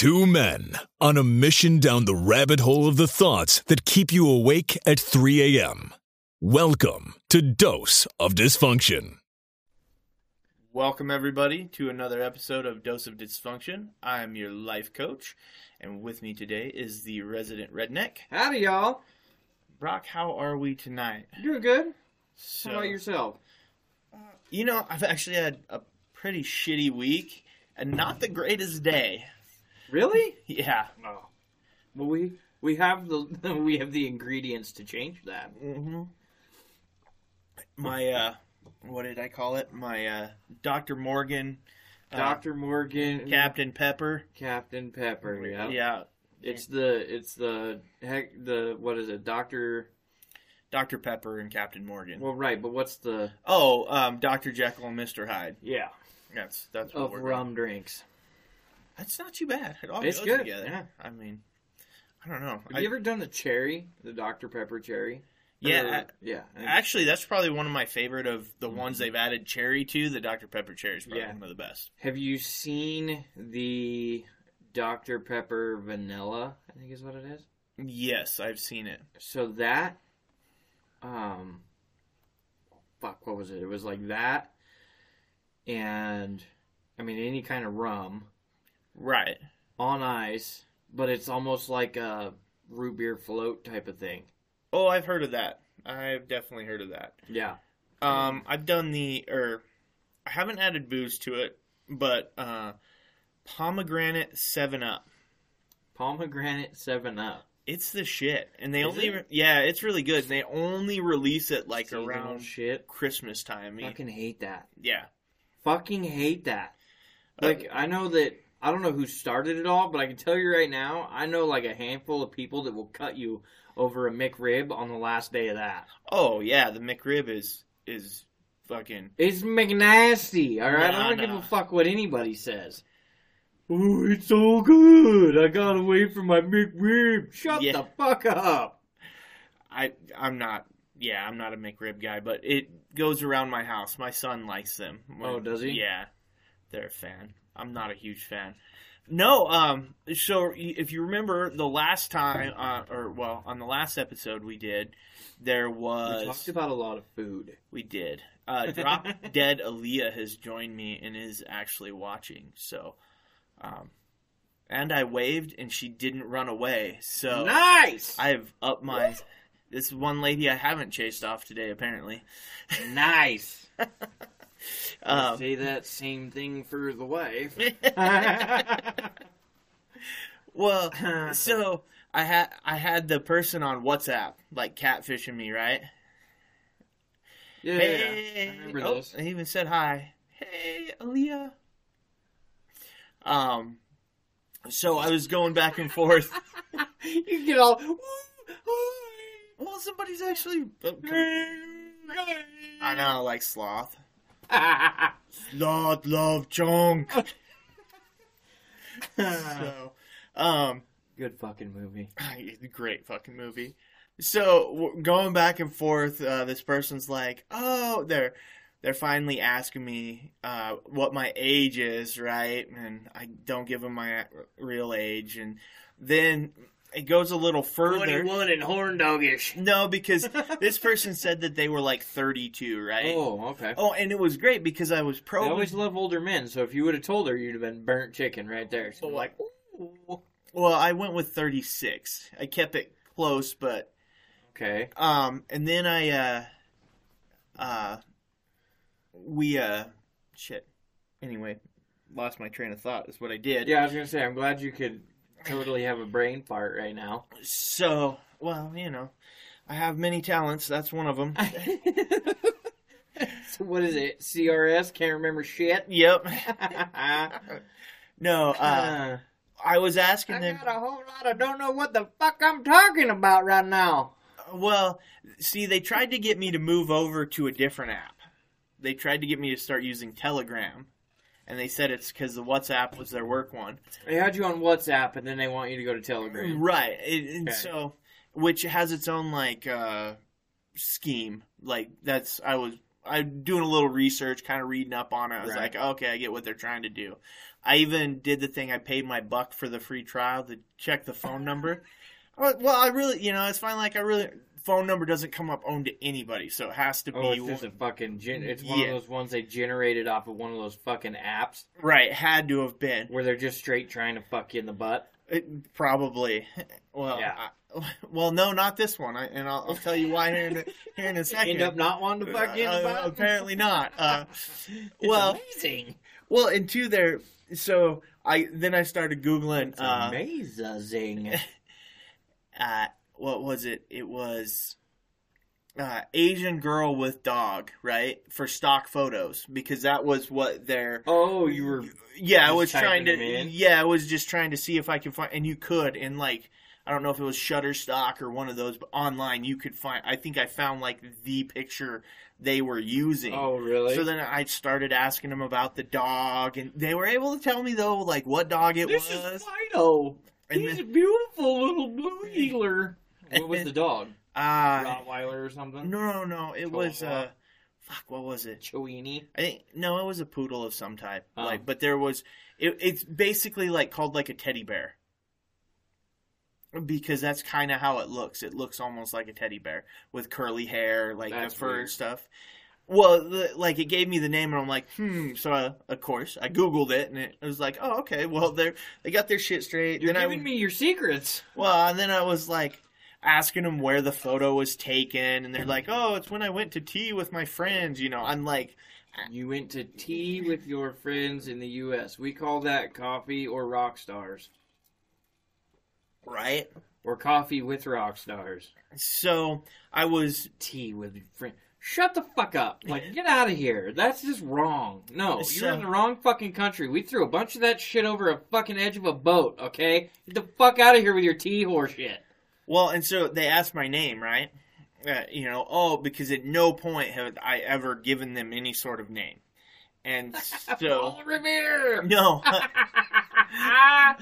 Two men on a mission down the rabbit hole of the thoughts that keep you awake at 3 a.m. Welcome to Dose of Dysfunction. Welcome, everybody, to another episode of Dose of Dysfunction. I'm your life coach, and with me today is the resident redneck. Howdy, y'all. Brock, how are we tonight? Doing good. So, How about yourself? You know, I've actually had a pretty shitty week and not the greatest day. Really? Yeah. No. Well, we we have the we have the ingredients to change that. hmm My, uh, what did I call it? My, uh, Dr. Morgan, uh, Doctor Morgan, Captain Pepper. Captain Pepper. Yeah. Yeah. It's the it's the heck the what is it? Doctor. Dr. Pepper and Captain Morgan. Well, right, but what's the oh, um, Dr. Jekyll and Mr. Hyde. yeah That's, that's what of we're rum drinks? That's not too bad. It all It's goes good, together. yeah. I mean, I don't know. Have I- you ever done the cherry, the Dr Pepper cherry? yeah, Or- yeah. actually, that's probably one of my favorite of the ones they've added cherry to. The Dr Pepper cherry is probably Yeah. one of the best. Have you seen the Dr Pepper vanilla? I think is what it is. Yes, I've seen it. so that um fuck what was it it was like that and i mean any kind of rum Right. on ice but it's almost like a root beer float type of thing Oh, I've heard of that. I've definitely heard of that. yeah Um, I've done the or I haven't added booze to it, but uh, pomegranate Seven Up. pomegranate 7 up It's the shit, and they Is only it? yeah, it's really good. They only release it like Seasonal around shit Christmas time. I fucking hate that yeah. fucking hate that Uh, like i know that i don't know who started it all but i can tell you right now i know like a handful of people that will cut you over a mcrib on the last day of that Oh yeah, the McRib is is fucking It's McNasty, alright? Nah, I don't give a fuck what anybody says. Oh, it's so good. I gotta wait for my McRib. Shut Yeah. the fuck up. I I'm not yeah, I'm not a McRib guy, but it goes around my house. My son likes them. Oh, does he? Yeah. They're a fan. I'm not a huge fan. No, um so if you remember the last time uh, or well, on the last episode we did, there was We talked about a lot of food. we did. Uh Drop Dead Aaliyah has joined me and is actually watching. So um and I waved and she didn't run away. So Nice! I've upped my. This one lady I haven't chased off today, apparently. nice. Um, Say that same thing for the wife. well, so I had I had the person on WhatsApp like catfishing me, right? yeah, hey, I remember oh, this. I even said hi. Hey, Aaliyah. Um, so I was going back and forth. you get all. well, somebody's actually. uh, I know, like sloth. Sloth love chunk. so, um, Good fucking movie. great fucking movie. So going back and forth, uh, this person's like, "Oh, they're they're finally asking me uh, what my age is, right?" And I don't give them my real age, and then it goes a little further. 21 and horn doggish. No, because this person said that they were like 32, right? Oh, okay. Oh, and it was great because I was pro. I always love older men, so if you would have told her, you'd have been burnt chicken right there. So Oh, like, Well, I went with 36. I kept it close, but okay, um and then I uh uh we uh shit. Anyway, lost my train of thought is what I did. yeah, I was gonna say, I'm glad you could totally have a brain fart right now. So, well, you know, I have many talents. That's one of them. so what is it? CRS? Can't remember shit. yep. No, uh I was asking I them got a whole lot of don't know what the fuck I'm talking about right now. Well, see, they tried to get me to move over to a different app. They tried to get me to start using Telegram, and they said it's because the WhatsApp was their work one. They had you on WhatsApp, and then they want you to go to Telegram. Right. It, and Okay. so, which has its own like uh, scheme. Like that's I was I'm doing a little research, kind of reading up on it. I was Right. like, okay, I get what they're trying to do. I even did the thing. I paid my buck for the free trial to check the phone number. Well, well, I really, you know, it's fine. Like I really, phone number doesn't come up owned to anybody, so it has to Oh, be it's just a fucking. Gen- it's one Yeah. of those ones they generated off of one of those fucking apps right. Had to have been. where they're just straight trying to fuck you in the butt. It, probably. Well, Yeah. I, well, no, not this one, I, and I'll, I'll tell you why here in a, here in a second. End up not wanting to fuck you in the Uh, butt. apparently not. Uh, well, amazing. well, and two there. So I then I started googling. It's Uh, amazing. uh, what was it? It was uh, Asian girl with dog, right? For stock photos because that was what their Oh, you were. yeah. I was trying to yeah. I was just trying to see if I could find and you could and like. I don't know if it was Shutterstock or one of those, but online you could find. I think I found like the picture they were using. Oh, really? So then I started asking them about the dog, and they were able to tell me though, like what dog it this was. is Fido. And He's then- a beautiful little blue heeler. What was the dog? Uh, Rottweiler or something? no, no, no. It was uh, fuck. What was it? Chewini. I think no, it was a poodle of some type. Oh. Like, but there was. It, it's basically like called like a teddy bear. Because that's kind of how it looks. It looks almost like a teddy bear with curly hair, like That's the fur and stuff. Well, the, like it gave me the name, and I'm like, hmm. So uh, of course I googled it, and it, was like, oh, okay. Well, they they got their shit straight. You're then giving I, me your secrets. well, and then I was like asking them where the photo was taken, and they're like, oh, it's when I went to tea with my friends. You know, I'm like, You went to tea with your friends in the U.S. We call that coffee or rock stars. right. Or coffee with rock stars. So I was Tea with your friend. Shut the fuck up. Like, get out of here. That's just wrong. No, So- you're in the wrong fucking country. We threw a bunch of that shit over a fucking edge of a boat, okay? Get the fuck out of here with your tea horse shit. Well, and so they asked my name, right? Uh, you know, oh, because at no point have I ever given them any sort of name. And so, Paul Revere! no, I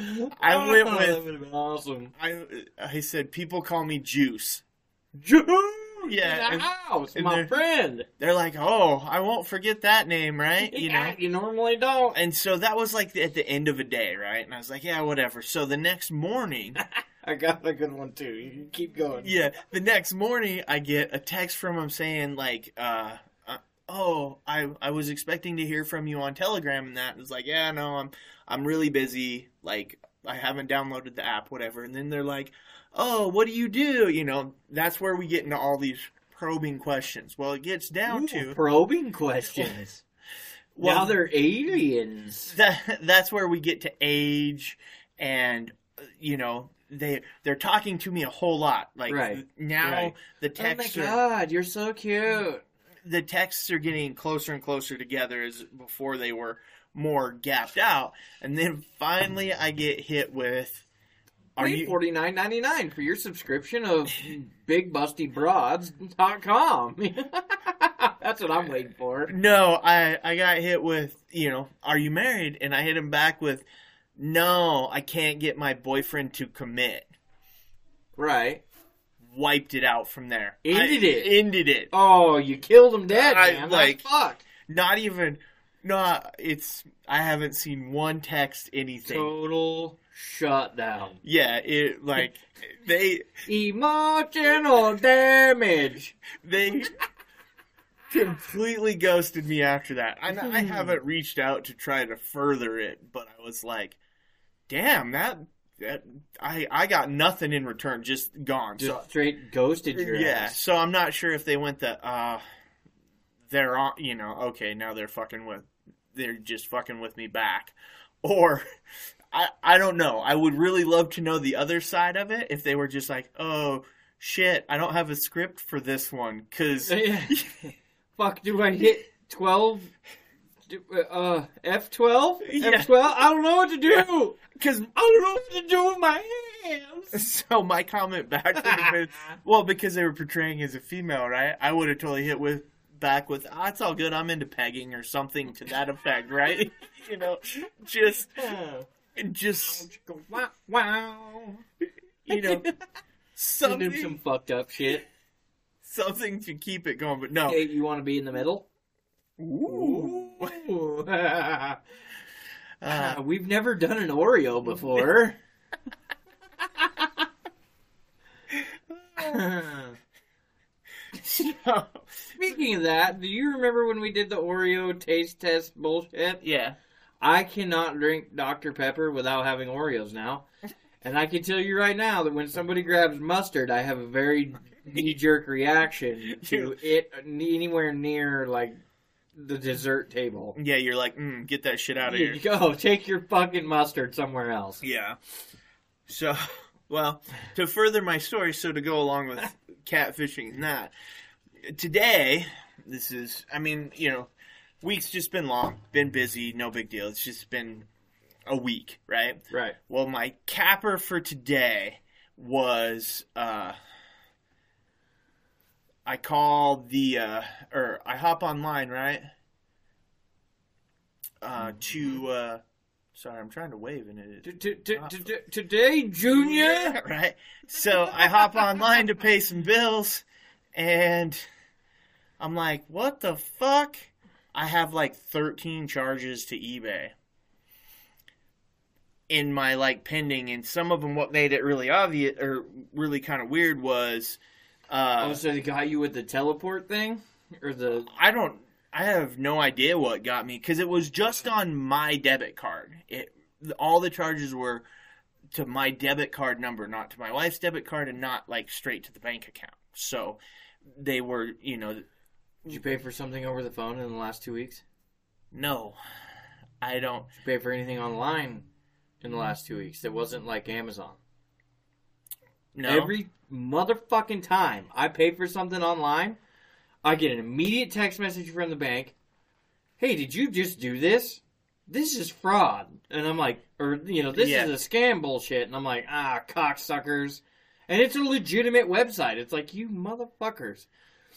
went Oh, with- That would have been awesome. I, I said, people call me Juice. Juice! Yeah, In and- the house, and my they're- friend. They're like, oh, I won't forget that name, right? You know? You normally don't. And so that was like at the end of a day, right? And I was like, yeah, whatever. So the next morning, I got a good one too. You can keep going. yeah, the next morning I get a text from him saying like, uh, uh, "Oh, I I was expecting to hear from you on Telegram and that." And it's like, "Yeah, no, I'm I'm really busy. Like, I haven't downloaded the app, whatever." And then they're like, "Oh, what do you do?" You know, that's where we get into all these probing questions. Well, it gets down Ooh, to probing questions. well, now they're aliens. that that's where we get to age and uh, you know they they're talking to me a whole lot like Right, now right. the Oh my texts are god, you're so cute. the texts are getting closer and closer together as before they were more gapped out and then finally i get hit with are you forty nine ninety nine for your subscription of bigbustybroads.com. That's what I'm waiting for. no i i got hit with you know are you married and i hit him back with no i can't get my boyfriend to commit Right. wiped it out from there Ended I it. ended it Oh, you killed him dead, I, man. like- fucked. not even no it's i haven't seen one text anything Total shutdown. yeah it like they Emotional damage. they completely ghosted me after that and i hmm. haven't reached out to try to further it but i was like damn that that i i got nothing in return just gone Just so straight ghosted your yeah ass. so i'm not sure if they went the uh they're on you know okay now they're fucking with they're just fucking with me back or i i don't know i would really love to know the other side of it if they were just like oh shit i don't have a script for this one because Fuck, do I hit 12? Do- Uh, F12? Yeah. F12? I don't know what to do! because I don't know what to do with my hands! so my comment back would have been well because they were portraying as a female right i would have totally hit with back with ah, it's all good i'm into pegging or something to that effect right you know just just wow, wow. you know Send him something some fucked up shit. something to keep it going but no Hey, you want to be in the middle? Ooh. Ooh. Uh, We've never done an Oreo before. so, Speaking of that, do you remember when we did the Oreo taste test bullshit? yeah. I cannot drink Dr. Pepper without having Oreos now. And I can tell you right now that when somebody grabs mustard, I have a very knee jerk reaction to it anywhere near like the dessert table. Yeah, you're like, mm, get that shit out of here. go, take your fucking mustard somewhere else. Yeah. So, well, to further my story, so to go along with catfishing and that, today, this is, I mean, you know, week's just been long, been busy, no big deal. It's just been a week, right? Right. Well, my capper for today was, uh, I call the, uh, or I hop online, right? Uh, to, uh, sorry, I'm trying to wave and it Today, Junior. right? So I hop online to pay some bills, and I'm like, what the fuck? I have like 13 charges to eBay in my like pending, and some of them, what made it really obvious or really kind of weird was, uh, Oh, so they got you with the teleport thing, or the I don't. I have no idea what got me because it was just on my debit card. It all the charges were to my debit card number, not to my wife's debit card, and not like straight to the bank account. So they were, you know, Did you pay for something over the phone in the last two weeks? no, I don't. Did you pay for anything online in the last two weeks that wasn't like Amazon? No, Every motherfucking time I pay for something online, I get an immediate text message from the bank. Hey, did you just do this? This is fraud. And I'm like, or, you know, this Yeah. is a scam bullshit. And I'm like, ah, cocksuckers. And it's a legitimate website. It's like, you motherfuckers.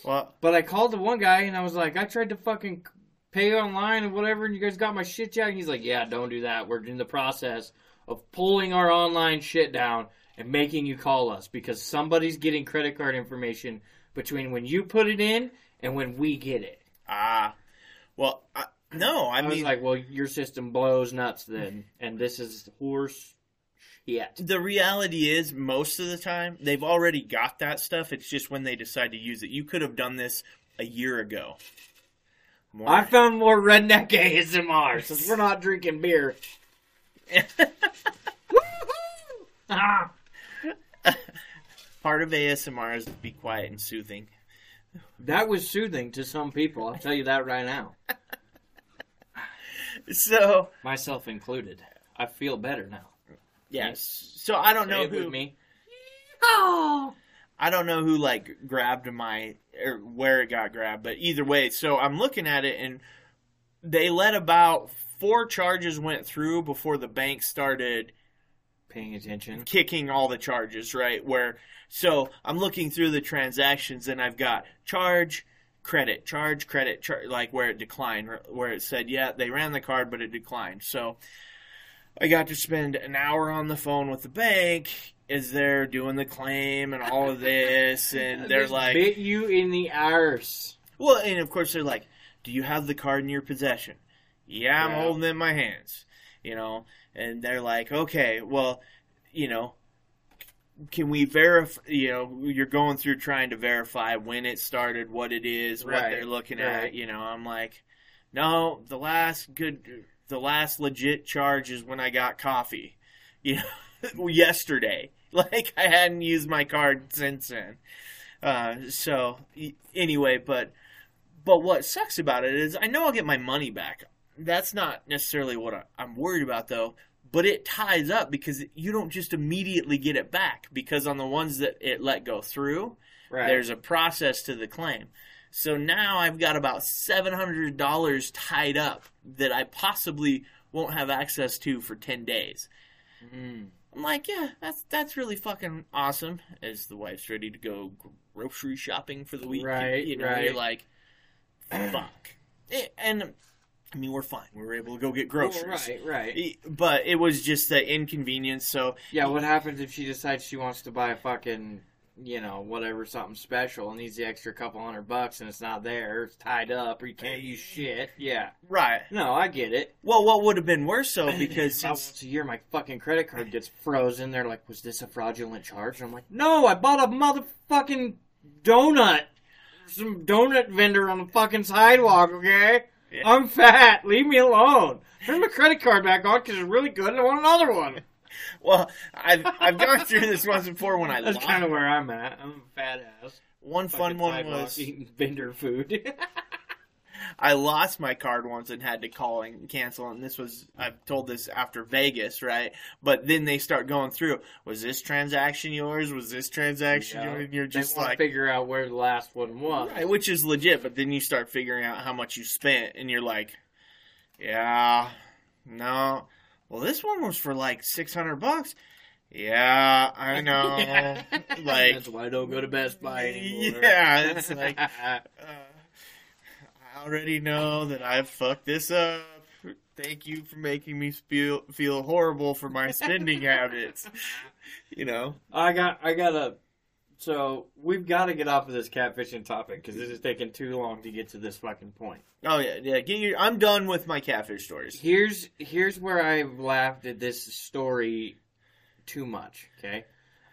well, But I called the one guy and I was like, I tried to fucking pay online and whatever, and you guys got my shit down. And he's like, Yeah, don't do that. We're in the process of pulling our online shit down and making you call us because somebody's getting credit card information between when you put it in and when we get it. ah, well, I, no, I, I, was like, Well, your system blows nuts then, and this is horse shit. the reality is most of the time they've already got that stuff. It's just when they decide to use it. You could have done this a year ago. More. I found more redneck ASMR since we're not drinking beer. Ah. Part of ASMR is to be quiet and soothing. That was soothing to some people, I'll tell you that right now. So Myself included. I feel better now. yes, so I don't know who me. Oh. I don't know who like grabbed my or where it got grabbed, but either way, so I'm looking at it and they let about four charges went through before the bank started Paying attention. kicking all the charges, right? Where so I'm looking through the transactions and I've got charge, credit, charge, credit, char- like where it declined, where it said, yeah, they ran the card, but it declined. So I got to spend an hour on the phone with the bank Is they're doing the claim and all of this, and they're This like, bit you in the arse. well, and of course they're like, "Do you have the card in your possession?" Yeah, I'm Yeah. holding it in my hands. You know, and they're like, "Okay, well, you know, can we verify? You know, you're going through trying to verify when it started, what it is, what Right, they're looking right. at. You know, I'm like, no, the last good, the last legit charge is when I got coffee. You know, yesterday. Like I hadn't used my card since then. Uh, so anyway, but but what sucks about it is I know I'll get my money back. That's not necessarily what I, I'm worried about though. But it ties up because you don't just immediately get it back because on the ones that it let go through, Right. there's a process to the claim. So now I've got about seven hundred dollars tied up that I possibly won't have access to for ten days. Mm. I'm like, yeah, that's that's really fucking awesome. As the wife's ready to go grocery shopping for the week, Right, You know, right. you're like, fuck. And I mean, we're fine. We were able to go get groceries. Right, right. Eh, But it was just the inconvenience. So Yeah, what happens if she decides she wants to buy a fucking you know, whatever, something special and needs the extra couple hundred bucks and it's not there, it's tied up, or you can't use shit. Yeah. Right. No, I get it. Well, what would have been worse though, because since once a year, my fucking credit card gets frozen. They're like, "Was this a fraudulent charge?" And I'm like, "No, I bought a motherfucking donut, some donut vendor on the fucking sidewalk. Okay, Yeah. I'm fat. Leave me alone. Turn my credit card back on because it's really good. and I want another one." well, I've I've gone through this once before when I That's kind of where I'm at. I'm a fat ass. One fun one was eating vendor food. I lost my card once and had to call and cancel. And this was I've told this after Vegas, right? But then they start going through. Was this transaction yours? Was this transaction Yeah. yours? And you're just like, figure out where the last one was. right, which is legit. But then you start figuring out how much you spent, and you're like, yeah, no. Well, this one was for like six hundred bucks. Yeah, I know. Like, That's why I don't go to Best Buy anymore. Yeah, it's like- uh, I already know that I've fucked this up. Thank you for making me feel feel horrible for my spending habits. You know. I got, I got a. So we've got to get off of this catfishing topic because this is taking too long to get to this fucking point. Oh yeah, yeah. Get your, I'm done with my catfish stories. Here's, here's where I've laughed at this story too much. Okay,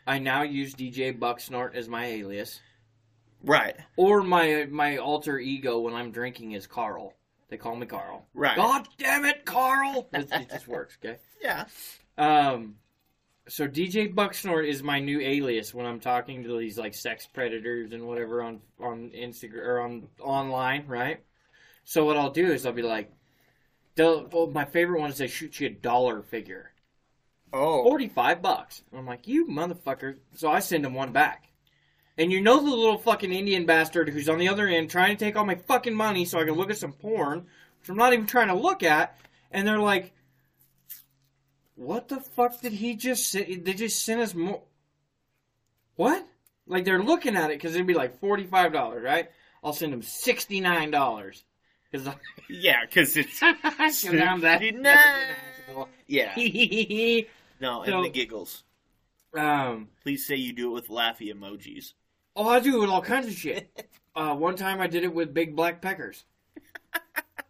I now use DJ Bucksnort as my alias, Right, or my my alter ego when I'm drinking is Carl. They call me Carl. right. God damn it, Carl! It, it just works. Okay. Yeah. Um, so DJ Bucksnort is my new alias when I'm talking to these like sex predators and whatever on on Instagram or on online, right? So what I'll do is I'll be like, well, my favorite one is they shoot you a dollar figure, Oh. forty five bucks. I'm like, you motherfucker! So I send them one back. And you know the little fucking Indian bastard who's on the other end trying to take all my fucking money so I can look at some porn, which I'm not even trying to look at, and they're like, what the fuck did he just say? They just sent us more. What? Like they're looking at it because it'd be like forty five dollars, right? I'll send them sixty nine dollars because Yeah, because it's I'm that. yeah. No, and So- the giggles. um. Please say you do it with laughy emojis. Oh, I do it with all kinds of shit. Uh, one time I did it with big black peckers.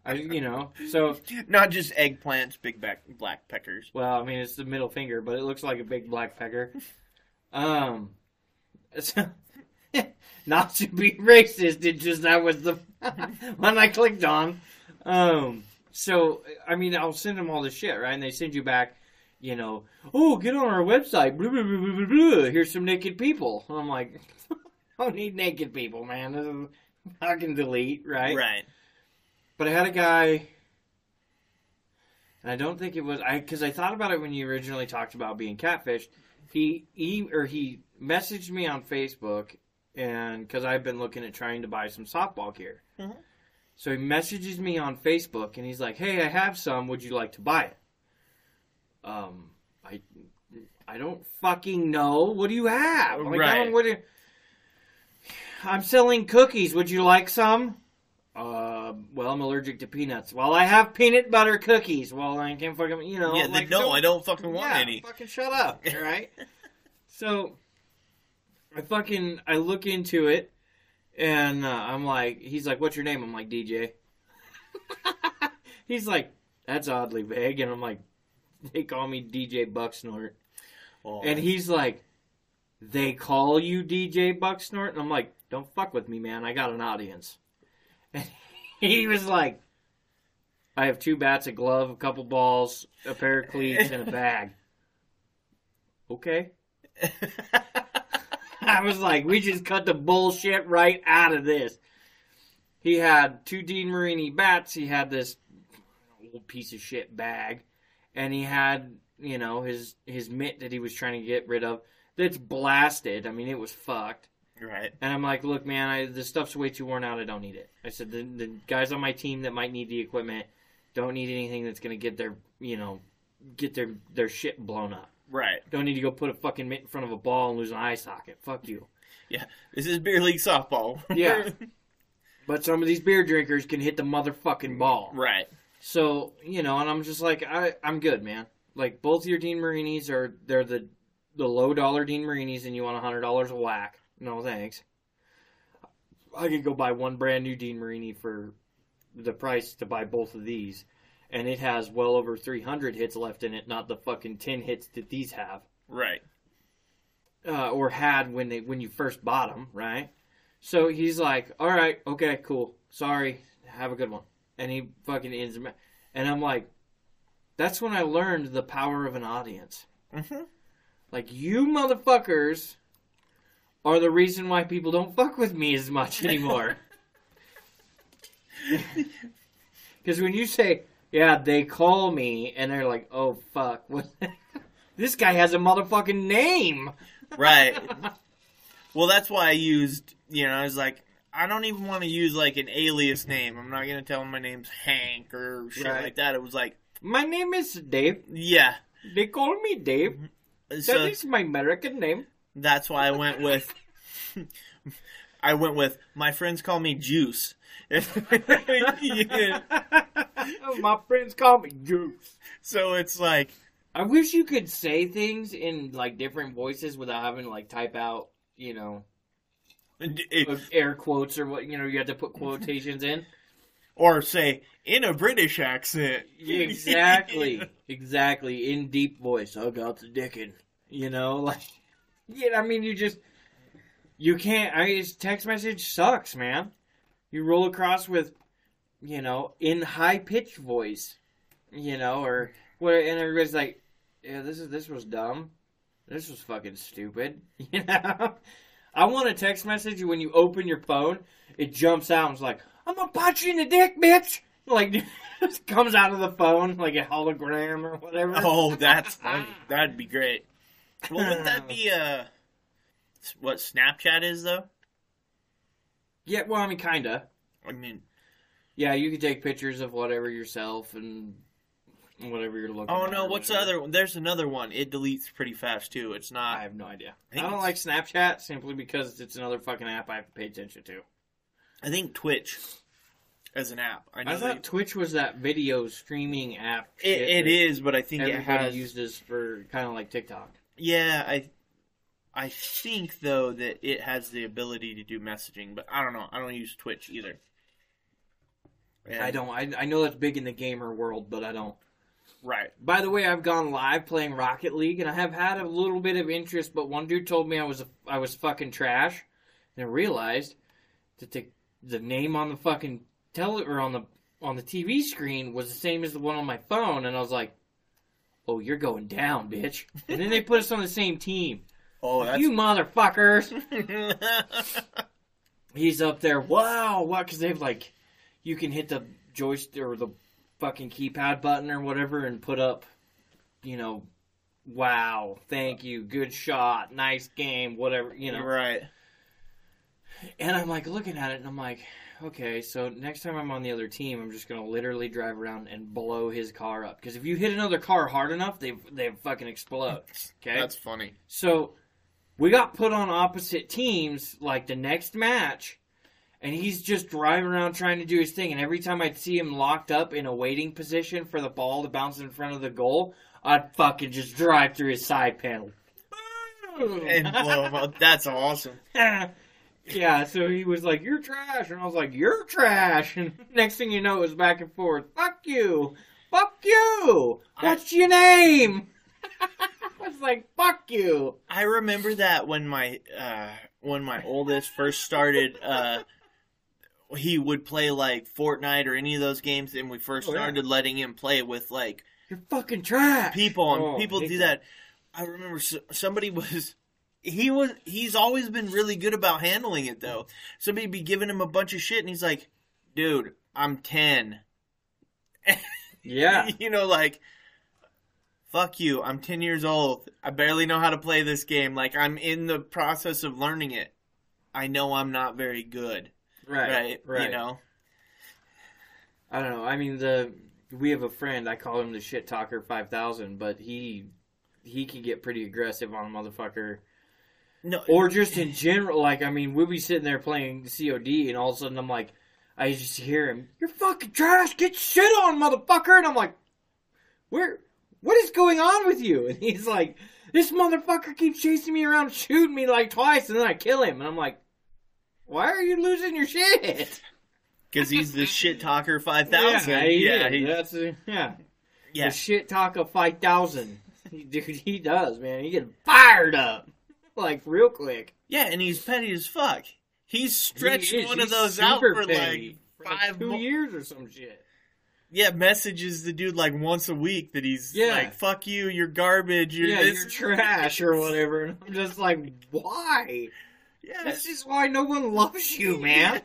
I, you know, so Not just eggplants, big back, black peckers. well, I mean, it's the middle finger, but it looks like a big black pecker. Um, so, not to be racist, it just that was the one I clicked on. Um, so I mean, I'll send them all this shit, right? And they send you back, you know, oh, get on our website. Blah, blah, blah, blah, blah, blah. Here's some naked people. And I'm like, don't need naked people, man. This is- I can delete, right? Right. But I had a guy, and I don't think it was I because I thought about it when you originally talked about being catfished. He he or he messaged me on Facebook, and because I've been looking at trying to buy some softball gear, Mhm. so he messages me on Facebook, and he's like, "Hey, I have some. Would you like to buy it?" Um, I I don't fucking know. What do you have? Like, I Right. don't- what do you- I'm selling cookies. Would you like some? Uh, well, I'm allergic to peanuts. Well, I have peanut butter cookies. Well, I can't fucking, you know. yeah, then like, no, don't- I don't fucking want yeah, any. Fucking shut up, all right? so, I fucking I look into it, and uh, I'm like, he's like, "What's your name?" I'm like, DJ. he's like, "That's oddly vague," and I'm like, "They call me DJ Bucksnort," Oh. and he's like, "They call you DJ Bucksnort," and I'm like, "Don't fuck with me, man. I got an audience." And he was like. I have two bats, a glove, a couple balls, a pair of cleats, and a bag. Okay. I was like, we just cut the bullshit right out of this. He had two DeMarini bats. He had this old piece of shit bag, and he had you know his his mitt that he was trying to get rid of. That's blasted. I mean, it was fucked. Right. And I'm like, look, man, I, the stuff's way too worn out. I don't need it. I said, the, the guys on my team that might need the equipment don't need anything that's going to get their, you know, get their, their shit blown up. Right. Don't need to go put a fucking mitt in front of a ball and lose an eye socket. Fuck you. Yeah. This is beer league softball. Yeah. But some of these beer drinkers can hit the motherfucking ball. right. So, you know, and I'm just like, I, I'm good, man. Like, both your DeMarinis are, they're the, the low dollar DeMarinis and you want $100 a whack. No thanks. I could go buy one brand new DeMarini for the price to buy both of these, and it has well over 300 hits left in it, not the fucking 10 hits that these have, Right. uh, or had when they when you first bought them, right? So he's like, "All right, okay, cool. Sorry, have a good one," and he fucking ends. And I'm like, that's when I learned the power of an audience. Mm-hmm. Like you motherfuckers are the reason why people don't fuck with me as much anymore. Because when you say, "Yeah, they call me," and they're like, "Oh fuck, what?" this guy has a motherfucking name. Right. well, that's why I used, you know, I was like, I don't even want to use like an alias name. I'm not going to tell him my name's Hank or shit Right. like that. It was like, My name is Dave. yeah. They call me Dave. Mm-hmm. That So is my American name. That's why I went with, I went with, my friends call me Juice. Yeah. my friends call me Juice. So it's like, I wish you could say things in like different voices without having to like type out, you know, it- air quotes or what you know. You have to put quotations in. or say in a British accent. Exactly, exactly. In deep voice, I got the dickin'. You know, like, yeah. I mean, you just you can't. I mean, text message sucks, man. You roll across with, you know, in high pitched voice, you know, or what, and everybody's like, "Yeah, this is this was dumb. This was fucking stupid." You know. I want a text message when you open your phone, it jumps out and it's like, "I'm gonna punch you in the dick, bitch." Like, it comes out of the phone like a hologram or whatever. Oh, that's funny. That'd be great. Well, wouldn't that be uh, what Snapchat is though? Yeah, well, I mean, kinda. I mean, Yeah, you can take pictures of whatever yourself and whatever you're looking. oh no, what's the other one? There's another one. It deletes pretty fast too. It's not. I have no idea. I I, don't like Snapchat simply because it's another fucking app I have to pay attention to. I think Twitch as an app. I know I thought they- Twitch was that video streaming app. it, it is, but I think it has. uses for kind of like TikTok. Yeah, I. I think though that it has the ability to do messaging, but I don't know. I don't use Twitch either. And- I don't. I, I know that's big in the gamer world, but I don't. Right. By the way, I've gone live playing Rocket League, and I have had a little bit of interest. But one dude told me I was a, I was fucking trash, and I realized that the the name on the fucking tele or on the on the TV screen was the same as the one on my phone, and I was like, "Oh, you're going down, bitch!" And then they put us on the same team. Oh, that's. You motherfuckers! He's up there. Wow, what? Because they've like, you can hit the joystick or the fucking keypad button or whatever and put up, you know, wow, thank you, good shot, nice game, whatever, you know. right. And I'm like looking at it and I'm like, okay, so next time I'm on the other team, I'm just gonna literally drive around and blow his car up. Because if you hit another car hard enough, they they fucking explode. Okay. That's funny. So we got put on opposite teams like the next match, and he's just driving around trying to do his thing. And every time I'd see him locked up in a waiting position for the ball to bounce in front of the goal, I'd fucking just drive through his side panel. And blow 'em up. That's awesome. yeah, so he was like, You're trash. And I was like, You're trash. And next thing you know, it was back and forth. Fuck you. Fuck you. What's your name? I was like, Fuck you. I remember that when my uh, when my oldest first started, uh, he would play like Fortnite or any of those games, and we first Oh, yeah. started letting him play with like You're fucking trash. people, and Oh, people do that. I remember somebody was. He was. He's always been really good about handling it, though. Somebody be giving him a bunch of shit, and he's like, "Dude, I'm ten. Yeah. you know, like, fuck you. I'm 10 years old. I barely know how to play this game. Like, I'm in the process of learning it. I know I'm not very good. Right. Right. Right. You know? I don't know. I mean, the we have a friend. I call him the shit talker five thousand, but he he can get pretty aggressive on a motherfucker, No. or just in general. Like, I mean, we'll be sitting there playing COD, and all of a sudden I'm like, I just hear him, "You're fucking trash. Get shit on, motherfucker!" And I'm like, "Where? What is going on with you?" And he's like, This motherfucker keeps chasing me around, shooting me like twice, and then I kill him. And I'm like, why are you losing your shit? Because he's the shit talker 5000. Yeah, he yeah, he- That's a, yeah. yeah. The shit talk of 5,000. Dude, he does, man. He gets fired up. Like, real quick. Yeah, and he's petty as fuck. He's stretched He one of those out for like For, like, five two mo- years or some shit. Yeah, messages the dude like once a week that he's Yeah. like, "Fuck you, you're garbage, you're yeah, this, you're trash or whatever. And I'm just like, why? Yeah, This is why no one loves you, man.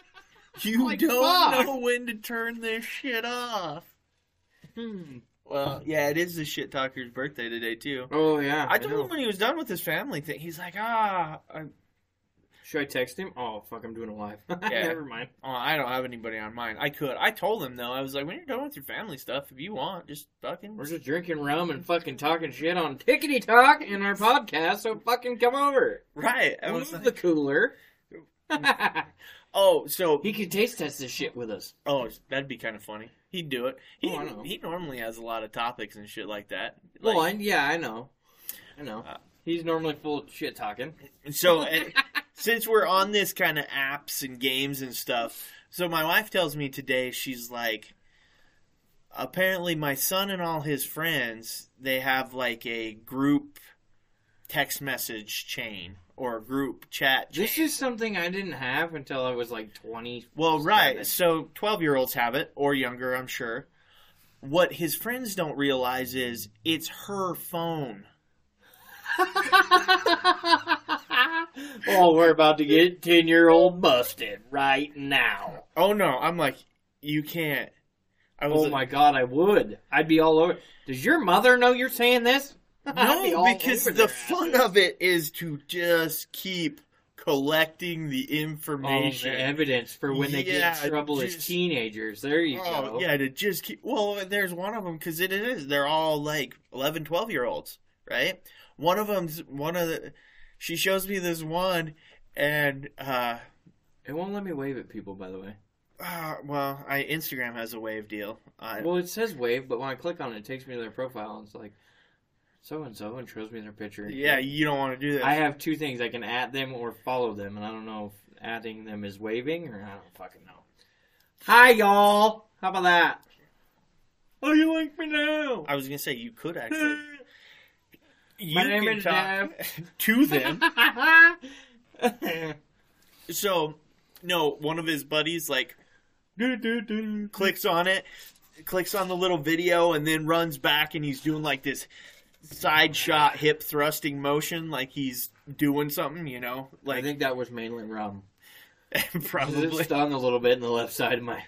you like, don't fuck. know when to turn this shit off. Hmm. Well, yeah, it is the shit talker's birthday today too. Oh, yeah. I told know. him when he was done with his family thing. He's like, ah, I, Should I text him? Oh, fuck, I'm doing a live. Yeah. Never mind. oh, I don't have anybody on mine. I could. I told him though. I was like, when you're done with your family stuff, if you want, just fucking. We're just drinking rum and fucking talking shit on Tickety Talk in our podcast, so fucking come over. right. I was like, the cooler. oh, so he could taste test this shit with us. Oh, that'd be kind of funny. He'd do it. He Oh, he normally has a lot of topics and shit like that. well, I, yeah, I know. I know. Uh, He's normally full of shit talking. so and since we're on this kind of apps and games and stuff, so my wife tells me today she's like, apparently my son and all his friends they have like a group text message chain or group chat. This is something I didn't have until I was like 20. Well, right. So 12 year olds have it, or younger, I'm sure. What his friends don't realize is it's her phone. oh, we're about to get 10 year old busted right now. Oh no, I'm like, you can't. I was Oh my god, I would. I'd be all over. Does your mother know you're saying this? No, because the fun of it is to just keep collecting the information. the evidence for when they Yeah, get in trouble as teenagers. There you Oh, go. yeah, to just keep. Well, there's one of them because it is. They're all like 11, 12 year olds, right? One of them's one of the. She shows me this one, and uh, It won't let me wave at people, by the way. uh well, I Instagram has a wave deal. Uh, Well, it says wave, but when I click on it, it takes me to their profile, and it's like so and so, and shows me their picture. yeah, you don't want to do that. I have two things: I can add them or follow them, and I don't know if adding them is waving or I don't fucking know. Hi, y'all. How about that? Oh, you like me now? I was gonna say you could actually. You My name can is talk to them. So, no, one of his buddies like clicks on it, clicks on the little video, and then runs back, and he's doing like this side shot hip thrusting motion, like he's doing something, you know, Like I think that was mainly rum. probably. Stung a little bit in the left side of my.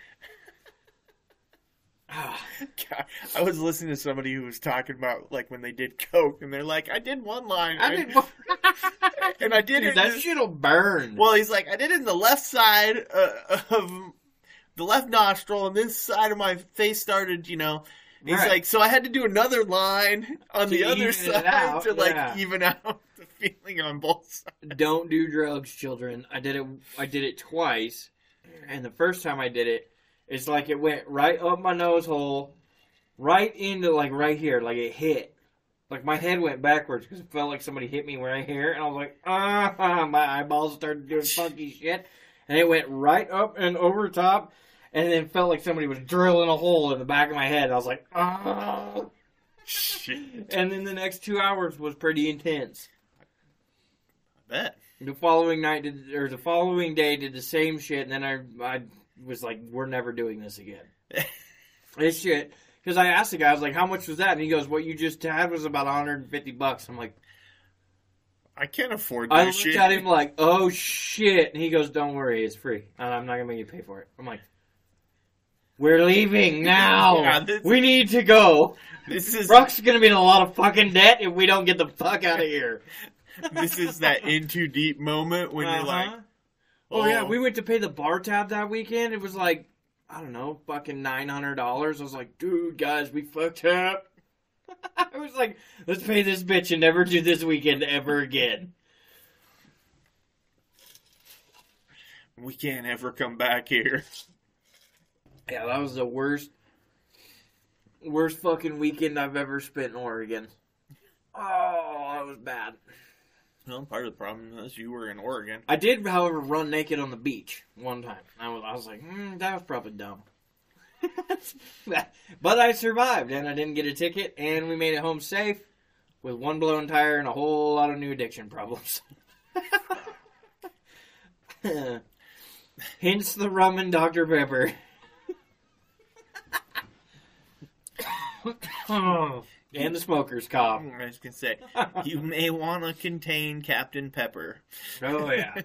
God, I was listening to somebody who was talking about like when they did coke, and they're like, "I did one line, I and, did. and I did Dude, it." that shit'll burn. Well, he's like, I did it in the left side uh, of the left nostril, and this side of my face started, you know. He's Right. like, so I had to do another line on To the other side to like yeah. even out the feeling on both sides. Don't do drugs, children. I did it. I did it twice, and the first time I did it, it's like it went right up my nose hole, right into like right here, like it hit. Like my head went backwards because it felt like somebody hit me right here, and I was like, ah, my eyeballs started doing funky shit, and it went right up and over top, and then felt like somebody was drilling a hole in the back of my head. I was like, oh. Shit, And then the next two hours was pretty intense. I bet. The following night did, or the following day did the same shit, and then I I was like, we're never doing this again. this shit. Because I asked the guy, I was like, how much was that? And he goes, what you just had was about 150 bucks. I'm like, I can't afford that shit. I looked shit. at him like, oh shit. And he goes, don't worry, it's free. And I'm not going to make you pay for it. I'm like, we're leaving now. Yeah, this- we need to go. This is Brock's going to be in a lot of fucking debt if we don't get the fuck out of here. this is that in too deep moment when you're like, Uh-huh. Oh, yeah, we went to pay the bar tab that weekend. It was like I don't know, fucking nine hundred dollars. I was like, dude, guys, we fucked up. I was like, let's pay this bitch and never do this weekend ever again. we can't ever come back here. Yeah, that was the worst, worst fucking weekend I've ever spent in Oregon. Oh, that was bad. Well, part of the problem is you were in Oregon. I did, however, run naked on the beach one time. I was, I was like, hmm, that was probably dumb. but I survived, and I didn't get a ticket, and we made it home safe with one blown tire and a whole lot of new addiction problems. Hence the rum and Dr. Pepper. and the smoker's cough. I was gonna say you may want to contain Captain Pepper. Oh, yeah.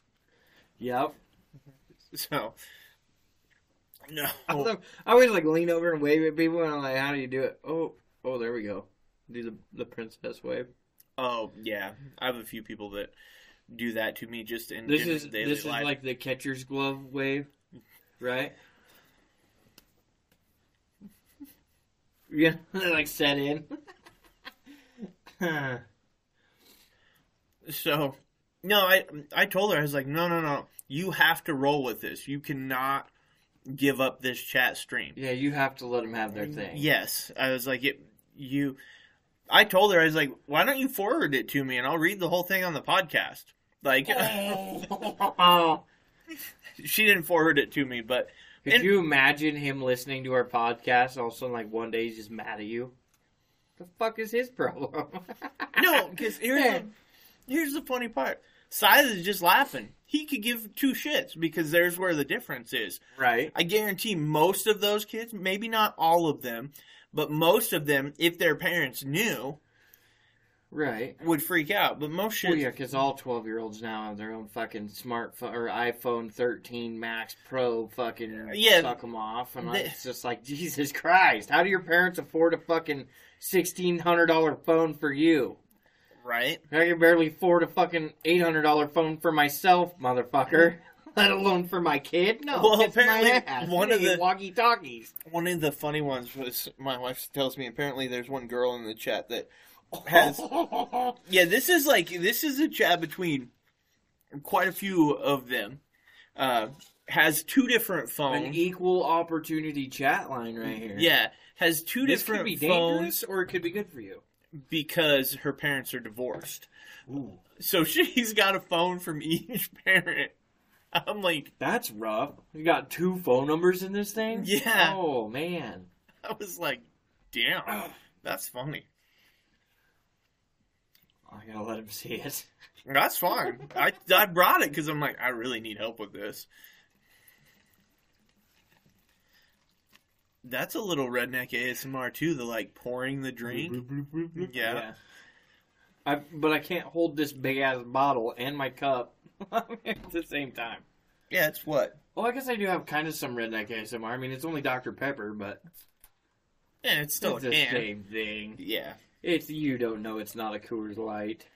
yep. So no, I always like lean over and wave at people, and I'm like, "How do you do it?" Oh, oh, there we go. Do the the princess wave. oh yeah, I have a few people that do that to me just in This is daily this is like the catcher's glove wave, right? Yeah, like set in. So, no, I I told her I was like, no, no, no, you have to roll with this. You cannot give up this chat stream. yeah, you have to let them have their thing. Yes, I was like, it, you. I told her I was like, why don't you forward it to me and I'll read the whole thing on the podcast. Like, Oh. she didn't forward it to me, but Could And- you imagine him listening to our podcast? All of a sudden, like one day, he's just mad at you. The fuck is his problem? no, because here's the, here's the funny part. Size is just laughing. He could give two shits because there's where the difference is. right. I guarantee most of those kids, maybe not all of them, but most of them, if their parents knew, Right. would freak out. But most shit, Well, yeah, because all twelve-year-olds now have their own fucking smartphone or iPhone 13 Max Pro. Fucking uh, Yeah. suck them off, and They- it's just like Jesus Christ. How do your parents afford a fucking sixteen hundred dollar phone for you? right? I can barely afford a fucking eight hundred dollar phone for myself, motherfucker. Let alone for my kid. No, Well, apparently one of the- walkie talkies. One of the funny ones was my wife tells me apparently there's one girl in the chat that has yeah this is like this is a chat between quite a few of them uh has two different phones An equal opportunity chat line right here. yeah has two this could different be phones dangerous or it could be good for you. because her parents are divorced Ooh. so she's got a phone from each parent i'm like That's rough. You got two phone numbers in this thing? Yeah. Oh, man. i was like damn that's funny I gotta let him see it. that's fine i i brought it because i'm like i really need help with this That's a little redneck ASMR too. The like pouring the drink. Yeah. I, but I can't hold this big ass bottle and my cup at the same time. Yeah, it's what? Well, I guess I do have kind of some redneck ASMR. I mean, it's only Dr. Pepper, but Yeah, it's still it's a the can. same thing. Yeah. It's you don't know it's not a Coors Light.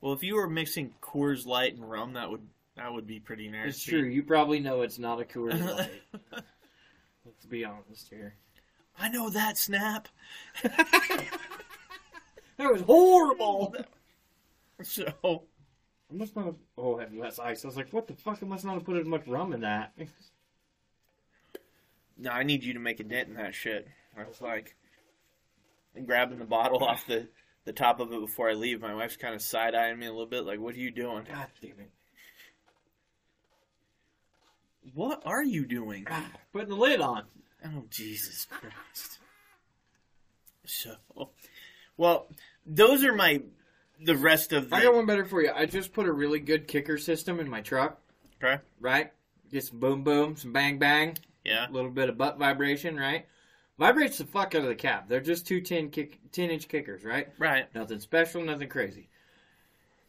Well, if you were mixing Coors Light and rum, that would that would be pretty nasty. It's true. You probably know it's not a Coors Light. Let's be honest here. I know that snap. That was horrible. So I must not have. Oh, had less ice. I was like, what the fuck? I must not have put as much rum in that. no, I need you to make a dent in that shit. I was like grabbing the bottle off the the top of it before I leave. My wife's kind of side eyeing me a little bit, like, "What are you doing? God damn it. What are you doing?" Ah, Putting the lid on. Oh Jesus Christ! So, well, those are my the rest of the I got one better for you. I just put a really good kicker system in my truck, okay. right? Get some boom boom, some bang bang, Yeah, a little bit of butt vibration, right? Vibrates the fuck out of the cab. They're just two 10, kick, 10 inch kickers, right? right. Nothing special, nothing crazy.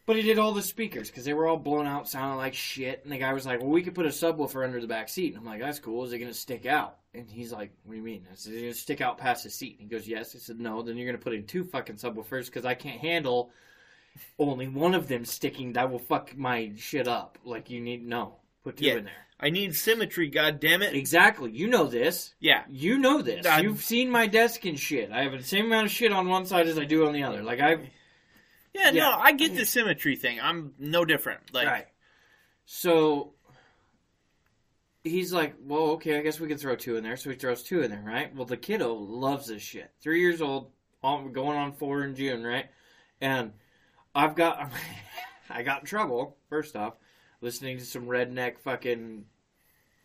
But he did all the speakers because they were all blown out, sounding like shit. And the guy was like, "Well, we could put a subwoofer under the back seat." And I'm like, "That's cool. Is it going to stick out?" And he's like, "What do you mean? I said, "Is it going to stick out past the seat?" And he goes, "Yes." I said, "No, then you're going to put in two fucking subwoofers because I can't handle only one of them sticking. That will fuck my shit up. Like you need no, put two Yeah. in there." I need symmetry. God damn it! Exactly. You know this. Yeah, You know this. I- You've seen my desk and shit. I have the same amount of shit on one side as I do on the other. Like I yeah. Yeah. No, I get the symmetry thing. I'm no different. Like, right. So he's like, "Well, okay, I guess we can throw two in there." So he throws two in there, right? Well, the kiddo loves this shit. Three years old, going on four in June, right? And I've got, I got in trouble first off, listening to some redneck fucking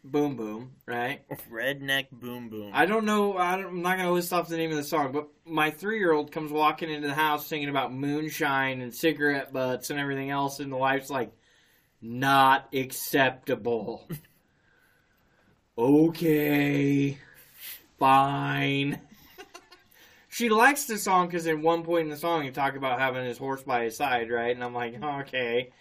boom boom, right? Redneck boom boom. I don't know. I don't, I'm not going to list off the name of the song, but my three year old comes walking into the house singing about moonshine and cigarette butts and everything else, and the wife's like, not acceptable. okay, fine. she likes the song because at one point in the song you talk about having his horse by his side, right? And I'm like, okay.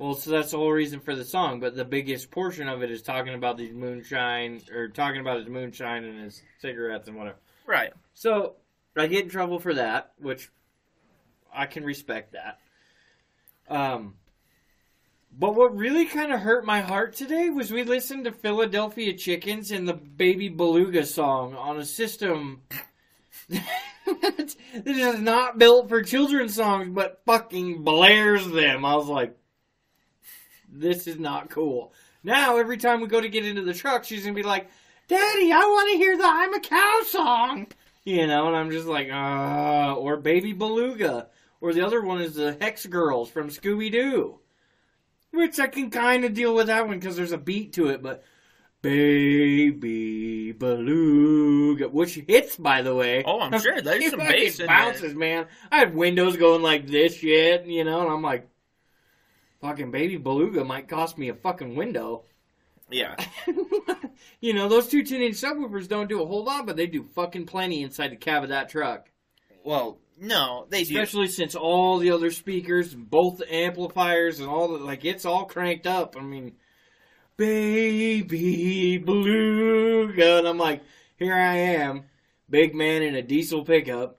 Well, so that's the whole reason for the song, but the biggest portion of it is talking about these moonshine, or talking about his moonshine and his cigarettes and whatever. right. So I get in trouble for that, which I can respect that. Um, but what really kind of hurt my heart today was we listened to Philadelphia Chickens and the Baby Beluga song on a system that is not built for children's songs, but fucking blares them. I was like, this is not cool. Now, every time we go to get into the truck, she's gonna be like, Daddy, I want to hear the I'm a Cow song. You know, and I'm just like, uh, or Baby Beluga. Or the other one is the Hex Girls from Scooby Doo. Which I can kind of deal with that one because there's a beat to it, but Baby Beluga, which hits, by the way. Oh, I'm sure. There's some bass in bounces, there. man. I had windows going like this shit, you know, and I'm like, fucking Baby Beluga might cost me a fucking window. Yeah. you know, those two 10 inch subwoofers don't do a whole lot, but they do fucking plenty inside the cab of that truck. Well, no, they do. Especially since all the other speakers, both the amplifiers and all the, like, it's all cranked up. I mean, baby beluga. And I'm like, here I am, big man in a diesel pickup.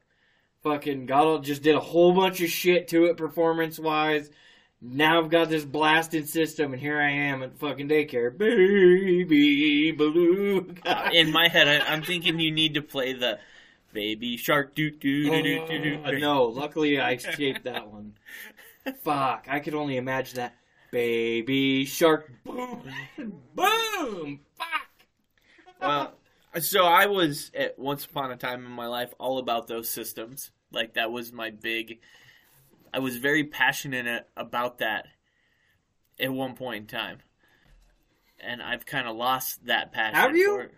Fucking got all, just did a whole bunch of shit to it performance wise. Now I've got this blasting system, and here I am at fucking daycare. Baby beluga. In my head, I, I'm thinking you need to play the baby shark doo doo doo doo doo Uh, doo. no, luckily I escaped that one. Fuck, I could only imagine that. Baby shark, boom, boom, fuck. Well, so I was at once upon a time in my life all about those systems. Like that was my big. I was very passionate about that at one point in time, and I've kind of lost that passion. Have you?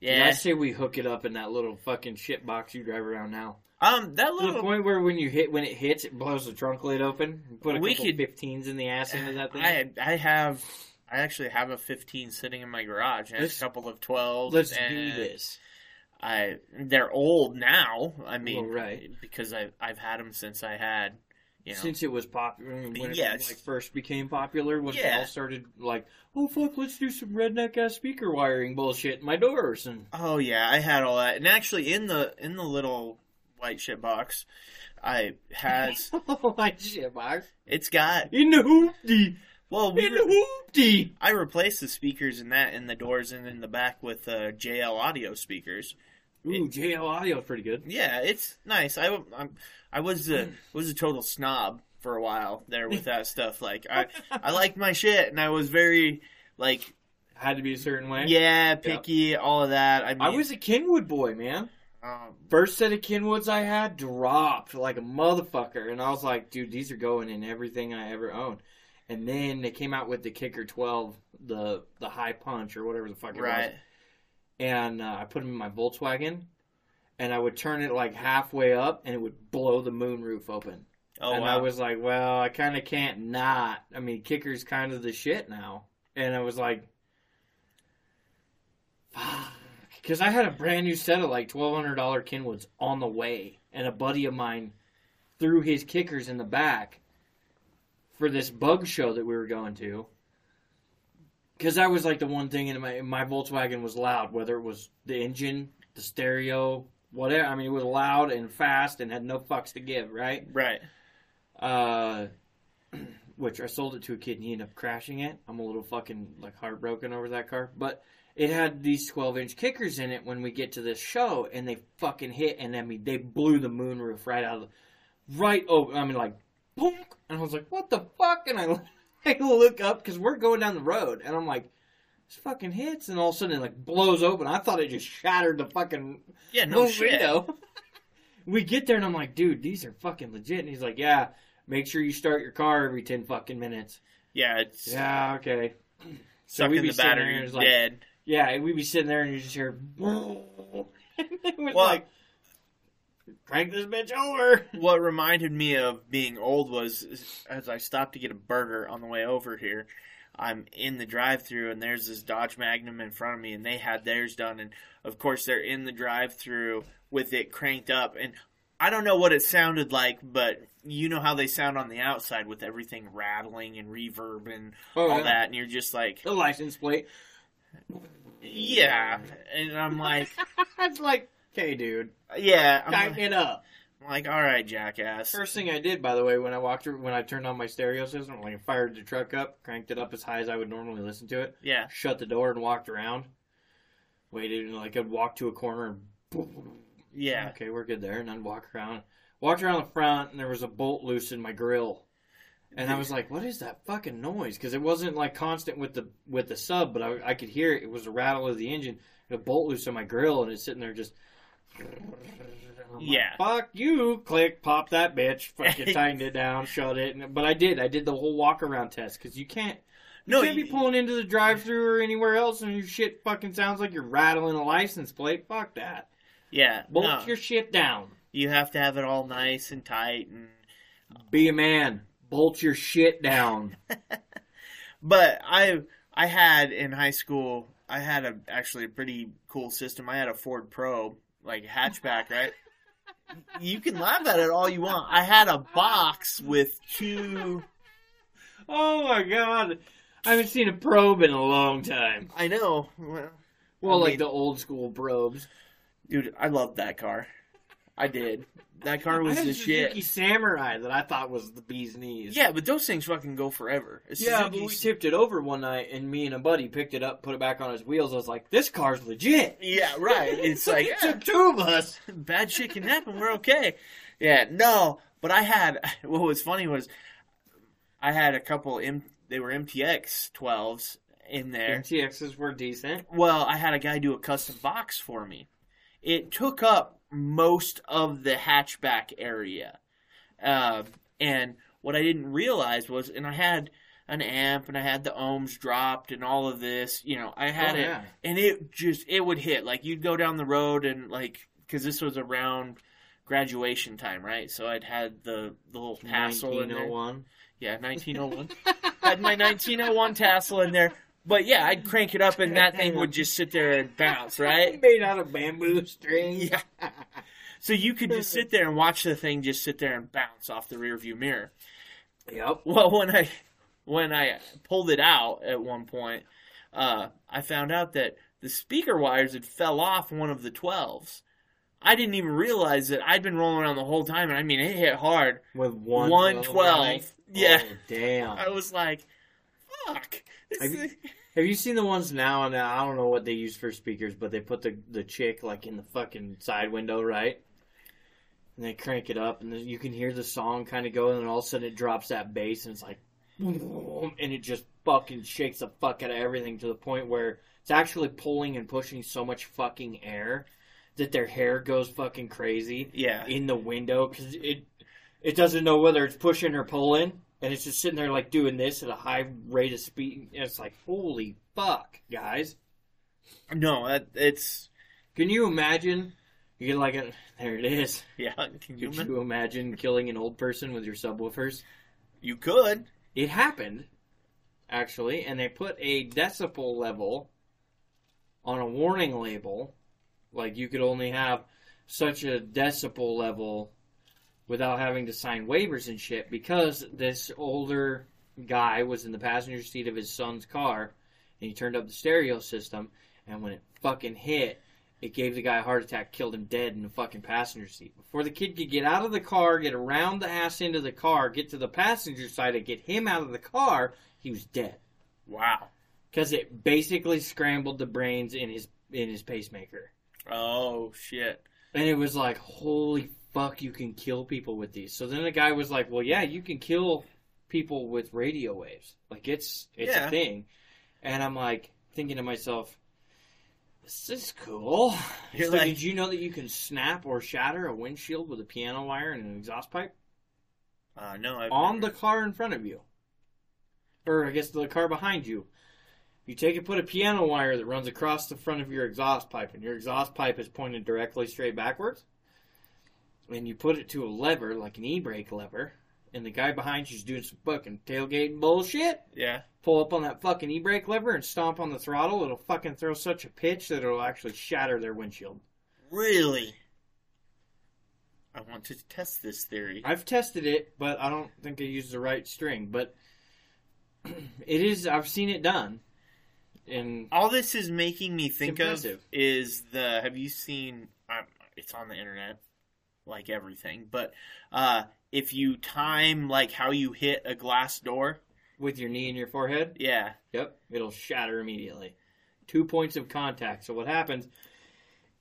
Yeah. I say we hook it up in that little fucking shit box you drive around now. Um, that To the little. point where when you hit, when it hits, it blows the trunk lid open. You put a We couple could- 15s in the ass into that thing. I I have. I actually have a 15 sitting in my garage and a couple of 12s. Let's and do this. I they're old now. I mean, Well, right. because I I've had them since I had, you know, Since it was popular, when it like first became popular, when Yeah. it all started like, oh fuck, let's do some redneck ass speaker wiring bullshit in my doors, and Oh yeah, I had all that, and actually in the in the little white shit box, I has my shit box it's got in the hoopty, well we in the hoopty. I replaced the speakers in that in the doors and in the back with uh, JL audio speakers. Ooh, JL audio is pretty good. Yeah, it's nice. I I'm, I was a was a total snob for a while there with that stuff. Like I I liked my shit, and I was very like Had to be a certain way. yeah picky, all of that. I mean, I was a Kenwood boy, man. um, First set of Kenwoods I had dropped like a motherfucker, and I was like, dude, these are going in everything I ever owned. And then they came out with the Kicker 12, the the high punch or whatever the fuck it right. was. And uh, I put them in my Volkswagen, and I would turn it like halfway up, and it would blow the moonroof open. Oh and wow. I was like, well, I kind of can't not. I mean, Kicker's kind of the shit now. And I was like, because I had a brand new set of like twelve hundred dollar Kenwoods on the way, and a buddy of mine threw his kickers in the back for this bug show that we were going to. Because that was like the one thing in my my Volkswagen was loud, whether it was the engine, the stereo, whatever. I mean, it was loud and fast and had no fucks to give, right? right. Uh, which I sold it to a kid and he ended up crashing it. I'm a little fucking like heartbroken over that car, but it had these 12 inch kickers in it when we get to this show, and they fucking hit, and I mean they blew the moonroof right out of, the, right over. I mean like, boom, and I was like, what the fuck? And I, I look up because we're going down the road, and I'm like. This fucking hits, and all of a sudden it like blows open. I thought it just shattered the fucking Yeah, no shit. window. We get there and I'm like, dude, these are fucking legit. And he's like, yeah, make sure you start your car every 10 fucking minutes. Yeah, it's Yeah, okay. So we'd be the sitting there battery and like- dead. Yeah, we'd be sitting there and you just hear, and it was Well- like, crank this bitch over. What reminded me of being old was as I stopped to get a burger on the way over here. I'm in the drive-through and there's this Dodge Magnum in front of me, and they had theirs done, and of course they're in the drive-through with it cranked up, and I don't know what it sounded like, but you know how they sound on the outside with everything rattling and reverb and Oh, all yeah. that, and you're just like, The license plate. yeah, and I'm like, It's like, okay, dude, yeah, I'm like, up. I'm like, all right, jackass. First thing I did, by the way, when I walked through, when I turned on my stereo system, like I fired the truck up, cranked it up as high as I would normally listen to it, Yeah, shut the door and walked around. Waited and like I'd walk to a corner and boom. yeah, Okay, we're good there, and then walk around. Walked around the front, and there was a bolt loose in my grill, and I was like, "What is that fucking noise?" Because it wasn't like constant with the with the sub, but I, I could hear it. It was a rattle of the engine. A bolt loose in my grill, and it's sitting there just. Yeah. Fuck you! Click, pop that bitch. Fucking tightened it down, shut it. And, but I did. I did the whole walk around test because you can't. You no, can't be pulling into the drive-through or anywhere else, and your shit fucking sounds like you're rattling a license plate. Fuck that. yeah, Bolt no. your shit down. you have to have it all nice and tight and Be a man. Bolt your shit down. but i i had in high school i had a actually a pretty cool system i had a ford probe like hatchback right you can laugh at it all you want i had a box with two oh my god. I haven't seen a probe in a long time. i know well, Well, I like mean- the old school probes. dude i loved that car i did that car was the a Suzuki shit Samurai that I thought was the bee's knees. yeah but those things fucking go forever A Yeah, but we tipped it over one night, and me and a buddy picked it up, put it back on his wheels. I was like, "This car's legit." yeah right it's like it yeah, took two of us. bad shit can happen. We're okay. Yeah, no, but I had what was funny was I had a couple M, they were MTX 12s in there. MTXs were decent. Well, I had a guy do a custom box for me. It took up most of the hatchback area. Uh, and what I didn't realize was, and I had an amp and I had the ohms dropped and all of this, you know, I had Oh, it yeah. and it just, it would hit. Like you'd go down the road and like, cause this was around graduation time, right? So I'd had the, the little tassel in there. Yeah, 1901. had my 1901 tassel in there. But yeah, I'd crank it up and that thing would just sit there and bounce, right? Made out of bamboo string. Yeah. So you could just sit there and watch the thing just sit there and bounce off the rearview mirror. Yep. Well, when I when I pulled it out at one point, uh, I found out that the speaker wires had fell off one of the 12s. I didn't even realize that I'd been rolling around the whole time, and I mean, it hit hard. With one 112. running? Yeah. Oh, damn. I was like, "Fuck." This Have you- is- Have you seen the ones now? And I don't know what they use for speakers, but they put the the chick like in the fucking side window, right? And they crank it up, and you can hear the song kind of go, and then all of a sudden it drops that bass, and it's like, boom, and it just fucking shakes the fuck out of everything to the point where it's actually pulling and pushing so much fucking air that their hair goes fucking crazy Yeah. in the window because it it doesn't know whether it's pushing or pulling, and it's just sitting there like doing this at a high rate of speed. And it's like holy fuck, guys! No, that, it's Can you imagine? You get like a there it is. yeah. Can you? Could you imagine killing an old person with your subwoofers? You could. It happened, actually, and they put a decibel level on a warning label. Like you could only have such a decibel level without having to sign waivers and shit because this older guy was in the passenger seat of his son's car and he turned up the stereo system and when it fucking hit it gave the guy a heart attack killed him dead in the fucking passenger seat before the kid could get out of the car get around the ass into the car get to the passenger side and get him out of the car he was dead Wow. because it basically scrambled the brains in his in his pacemaker Oh shit. and it was like, holy fuck, you can kill people with these. So then the guy was like, well, yeah, you can kill people with radio waves. Like it's it's Yeah. a thing. And I'm like thinking to myself, This is cool. You're so like- did you know that you can snap or shatter a windshield with a piano wire and an exhaust pipe Uh, no, I've on never- the car in front of you, or I guess the car behind you? You take and put a piano wire that runs across the front of your exhaust pipe, and your exhaust pipe is pointed directly straight backwards. And you put it to a lever, like an e-brake lever, and the guy behind you's doing some fucking tailgate bullshit. yeah. pull up on that fucking e-brake lever and stomp on the throttle, it'll fucking throw such a pitch that it'll actually shatter their windshield. Really? I want to test this theory. I've tested it, but I don't think I used the right string. But it is. I've seen it done. And All this is making me think of is the. Have you seen? Um, it's on the internet, like everything. But uh, if you time like how you hit a glass door, with your knee and your forehead, yeah, yep, it'll shatter immediately. Two points of contact. So what happens?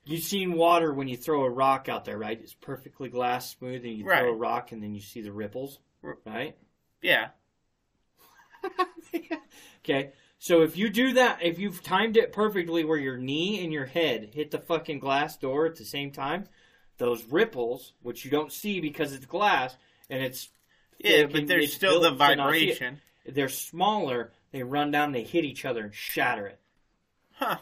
You've seen water when you throw a rock out there, right? It's perfectly glass smooth, and you Right. throw a rock, and then you see the ripples, right? yeah, okay. So if you do that, if you've timed it perfectly where your knee and your head hit the fucking glass door at the same time, those ripples, which you don't see because it's glass and it's yeah. But there's still the built to not see it. vibration. they're smaller, they run down, they hit each other and shatter it. Huh.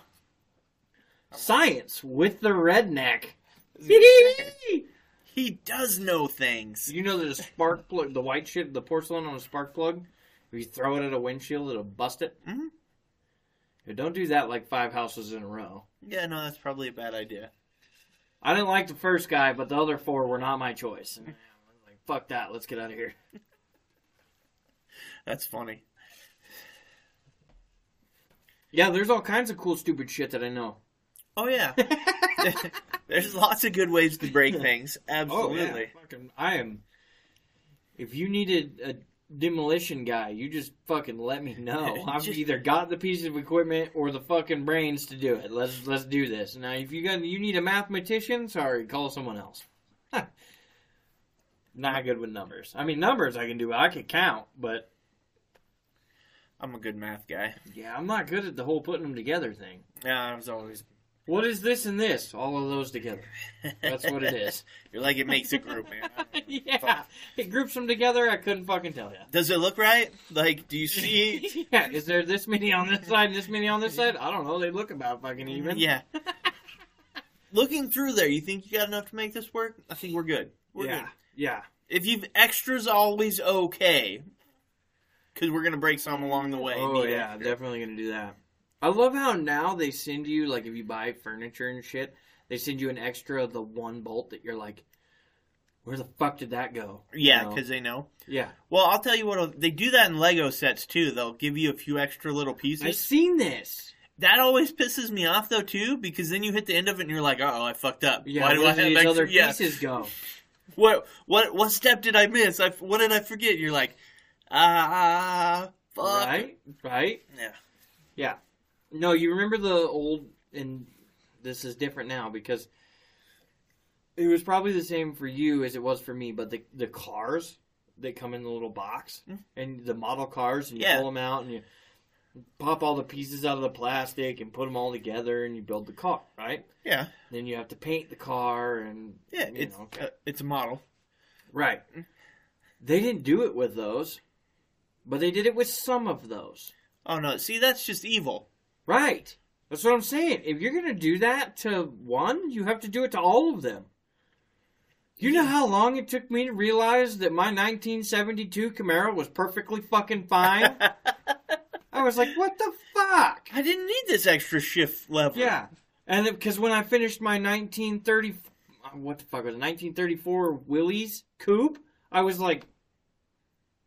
Science with the redneck. He does know things. you know that a spark plug, the white shit, the porcelain on a spark plug, if you throw it at a windshield, it'll bust it. Mhm. Yeah, Don't do that like five houses in a row. Yeah, no, that's probably a bad idea. I didn't like the first guy, but the other four were not my choice. And like, fuck that, let's get out of here. That's funny. Yeah, there's all kinds of cool, stupid shit that I know. Oh yeah. There's lots of good ways to break things. Oh, Absolutely. yeah. Fucking, I am. If you needed a demolition guy, you just fucking let me know. I've Just- either got the piece of equipment or the fucking brains to do it. Let's let's do this. Now, if you got you need a mathematician, sorry, call someone else. Not good with numbers. I mean, numbers I can do. I can count, but I'm a good math guy. yeah, I'm not good at the whole putting them together thing. Yeah, I was always. What is this and this? All of those together. That's what it is. You're like it makes a group, man. yeah, it groups them together. I couldn't fucking tell you. Does it look right? Like, do you see? yeah, is there this many on this side and this many on this side? I don't know. They look about fucking even. Yeah. Looking through there, you think you got enough to make this work? I think we're good. We're yeah, good. yeah. If you've extras, always okay. Because we're gonna break some along the way. Oh yeah, extra. definitely gonna do that. I love how now they send you like if you buy furniture and shit, they send you an extra of the one bolt that you're like, where the fuck did that go? Yeah, You know? because they know. yeah, Well, I'll tell you what. They do that in Lego sets too. They'll give you a few extra little pieces. I've seen this. That always pisses me off though too, because then you hit the end of it and you're like, "Oh, I fucked up. Yeah, Why do I have these extra? other yeah. pieces go? What what what step did I miss? I what did I forget? You're like, ah, fuck. Right, right. Yeah. Yeah. No, you remember the old, and this is different now because it was probably the same for you as it was for me. But the the cars that come in the little box Mm. and the model cars, and you Yeah. pull them out and you pop all the pieces out of the plastic and put them all together, and you build the car. Right. Yeah. Then you have to paint the car, and Yeah. you It's know. uh, it's a model. right. They didn't do it with those, but they did it with some of those. Oh no. See, that's just evil. Right. That's what I'm saying. If you're gonna do that to one, you have to do it to all of them. You know how long it took me to realize that my 1972 Camaro was perfectly fucking fine? I was like, what the fuck? I didn't need this extra shift level. Yeah. And because when I finished my 1930, uh, what the fuck was it, 1934 Willys coupe, I was like,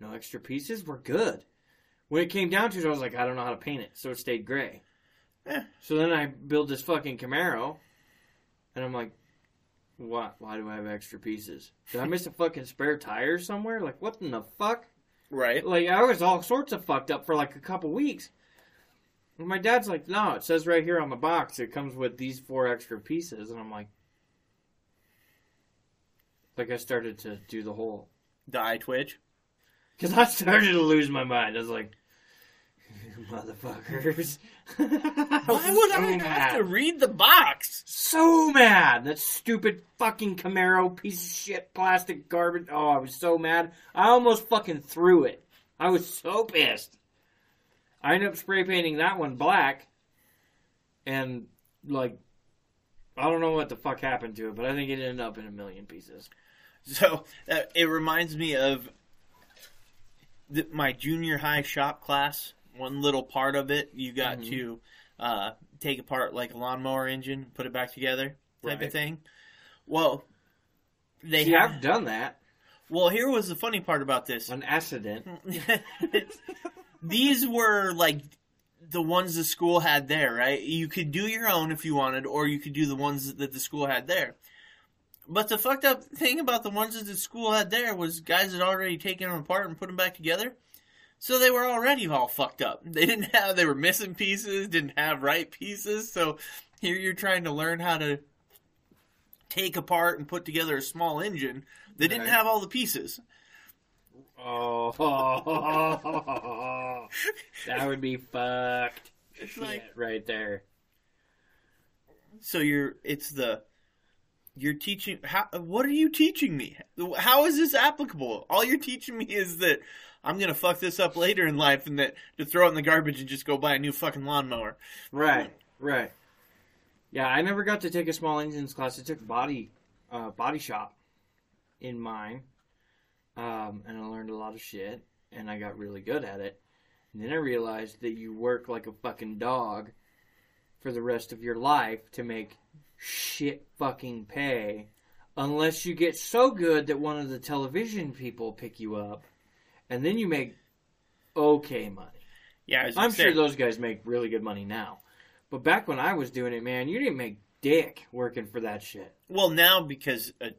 no extra pieces, we're good. When it came down to it, I was like, I don't know how to paint it, so it stayed gray. Yeah. So then I build this fucking Camaro, and I'm like, what? Why do I have extra pieces? Did I miss a fucking spare tire somewhere? Like, what in the fuck? Right. Like, I was all sorts of fucked up for like a couple weeks. And my dad's like, no, it says right here on the box it comes with these four extra pieces. And I'm like, like I started to do the whole. The eye twitch. Because I started to lose my mind. I was like, Motherfuckers. Why would I so have to read the box? So mad. That stupid fucking Camaro piece of shit plastic garbage. Oh, I was so mad. I almost fucking threw it. I was so pissed. I ended up spray painting that one black. And, like, I don't know what the fuck happened to it, but I think it ended up in a million pieces. So uh, it reminds me of the, my junior high shop class. One little part of it, you got Mhm. to uh, take apart like a lawnmower engine, put it back together, type Right. of thing. Well, they See, have. I've done that. Well, here was the funny part about this. An accident. These were like the ones the school had there, right? You could do your own if you wanted, or you could do the ones that the school had there. But the fucked up thing about the ones that the school had there was guys had already taken them apart and put them back together. So they were already all fucked up. They didn't have, they were missing pieces, didn't have right pieces. So here you're trying to learn how to take apart and put together a small engine. They didn't have all the pieces. Oh, that would be fucked. It's Shit, like- right there. So you're it's the you're teaching how what are you teaching me? How is this applicable? All you're teaching me is that I'm to fuck this up later in life and that to throw it in the garbage and just go buy a new fucking lawnmower. Right, right. Yeah, I never got to take a small engines class. I took body, uh, body shop in mine, um, and I learned a lot of shit, and I got really good at it. And then I realized that you work like a fucking dog for the rest of your life to make shit fucking pay, unless you get so good that one of the television people pick you up, and then you make okay money. Yeah, I'm sure those guys make really good money now. But back when I was doing it, man, you didn't make dick working for that shit. Well, now because uh,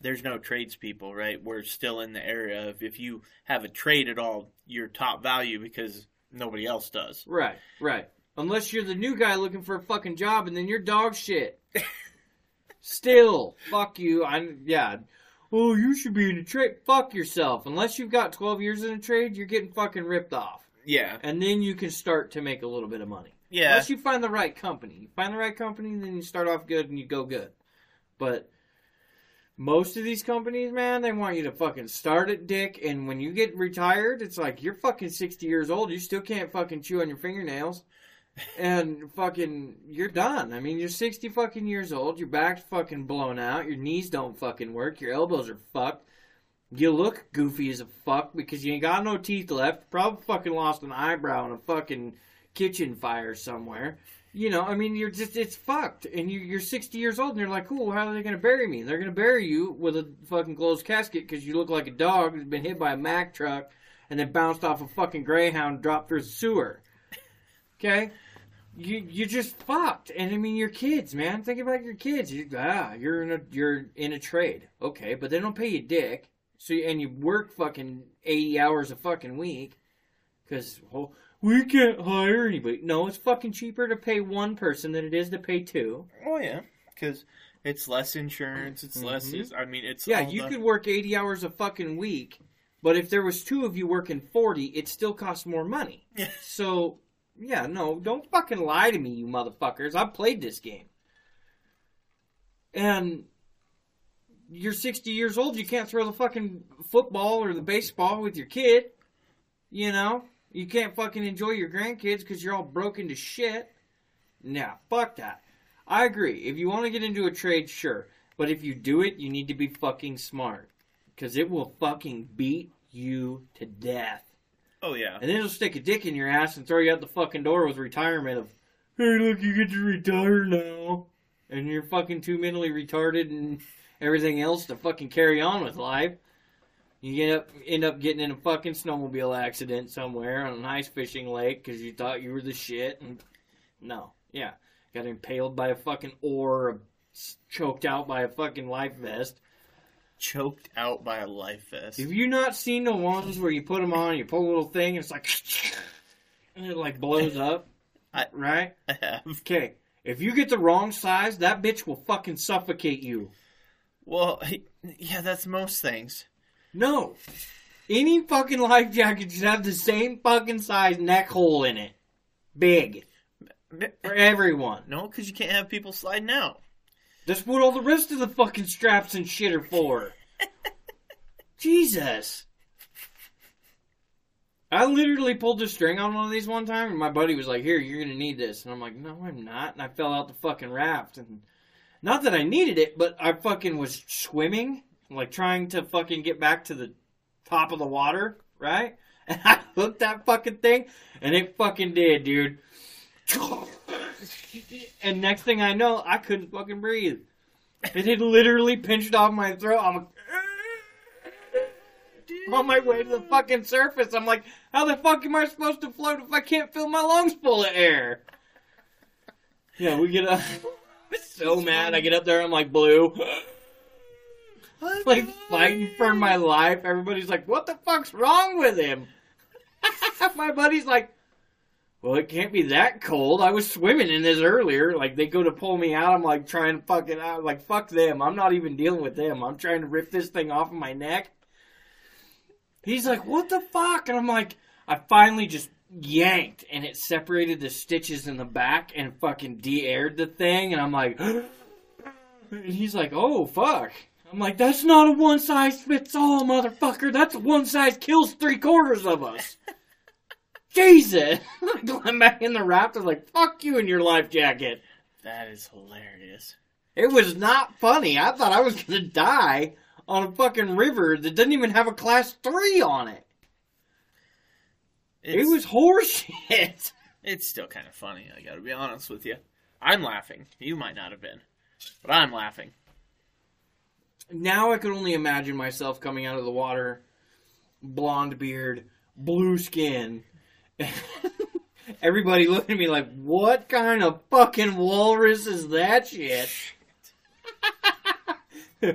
there's no tradespeople, right? We're still in the area of if you have a trade at all, you're top value because nobody else does. Right, right. Unless you're the new guy looking for a fucking job and then you're dog shit. Still, fuck you. I'm yeah. Oh, you should be in a trade. Fuck yourself. Unless you've got 12 years in a trade, you're getting fucking ripped off. Yeah, And then you can start to make a little bit of money. yeah. Unless you find the right company. You find the right company, then you start off good and you go good. But most of these companies, man, they want you to fucking start at dick, and when you get retired, it's like you're fucking 60 years old, you still can't fucking chew on your fingernails. And fucking, you're done. I mean, you're 60 fucking years old, your back's fucking blown out, your knees don't fucking work, your elbows are fucked. You look goofy as a fuck because you ain't got no teeth left. Probably fucking lost an eyebrow in a fucking kitchen fire somewhere. You know, I mean, you're just, it's fucked. And you, you're 60 years old and you're like, cool, how are they going to bury me? They're going to bury you with a fucking closed casket because you look like a dog who's been hit by a Mack truck and then bounced off a fucking Greyhound and dropped through the sewer. Okay? You, you're just fucked. And I mean, your kids, man. Think about your kids. You, ah, you're in a, you're in a trade. Okay, but they don't pay you dick. So, and you work fucking 80 hours a fucking week. Because, oh, we can't hire anybody. No, it's fucking cheaper to pay one person than it is to pay two. Oh yeah, because it's less insurance. It's less. Mhm. I mean, it's Yeah, you the- could work 80 hours a fucking week, but if there was two of you working 40, it still costs more money. Yeah. So, yeah, no, don't fucking lie to me, you motherfuckers. I've played this game. And you're 60 years old, you can't throw the fucking football or the baseball with your kid. You know? You can't fucking enjoy your grandkids because you're all broken to shit. Nah, fuck that. I agree. If you want to get into a trade, sure. But if you do it, you need to be fucking smart. Because it will fucking beat you to death. Oh yeah. And then it'll stick a dick in your ass and throw you out the fucking door with retirement of, hey, look, you get to retire now. And you're fucking too mentally retarded and everything else to fucking carry on with life. You end up, end up getting in a fucking snowmobile accident somewhere on an ice fishing lake because you thought you were the shit. And no, yeah. Got impaled by a fucking oar, choked out by a fucking life vest. Choked out by a life vest. Have you not seen the ones where you put them on, you pull a little thing, and it's like, and it like blows up? I- right? I have. Okay. If you get the wrong size, that bitch will fucking suffocate you. Well, yeah, that's most things. No. Any fucking life jacket should have the same fucking size neck hole in it. Big. For everyone. No, because you can't have people sliding out. That's what all the rest of the fucking straps and shit are for. Jesus. I literally pulled the string on one of these one time, and my buddy was like, "Here, you're gonna need this," and I'm like, "No, I'm not." And I fell out the fucking raft, and not that I needed it, but I fucking was swimming, like trying to fucking get back to the top of the water, right? And I hooked that fucking thing, and it fucking did, dude. And next thing I know, I couldn't fucking breathe. It had literally pinched off my throat. I'm on my way to the fucking surface. I'm like, how the fuck am I supposed to float if I can't fill my lungs full of air? Yeah, we get up. so mad. I get up there. I'm like blue, like fighting for my life. Everybody's like, "What the fuck's wrong with him?" my buddy's like, "Well, it can't be that cold. I was swimming in this earlier. Like they go to pull me out. I'm like trying to fuck it out. Like fuck them. I'm not even dealing with them. I'm trying to rip this thing off of my neck." He's like, "What the fuck?" And I'm like, I finally just yanked, and it separated the stitches in the back and fucking de-aired the thing. And I'm like, and he's like, "Oh fuck." I'm like, that's not a one size fits all, motherfucker. That's one size kills three quarters of us. Jesus. I'm back in the raft. I was like, fuck you and your life jacket. That is hilarious. It was not funny. I thought I was gonna die on a fucking river that doesn't even have a class three on it. It's, it was horseshit. It's still kind of funny. I gotta be honest with you. I'm laughing. You might not have been, but I'm laughing. Now I could only imagine myself coming out of the water, blonde beard, blue skin. Everybody looked at me like, what kind of fucking walrus is that shit?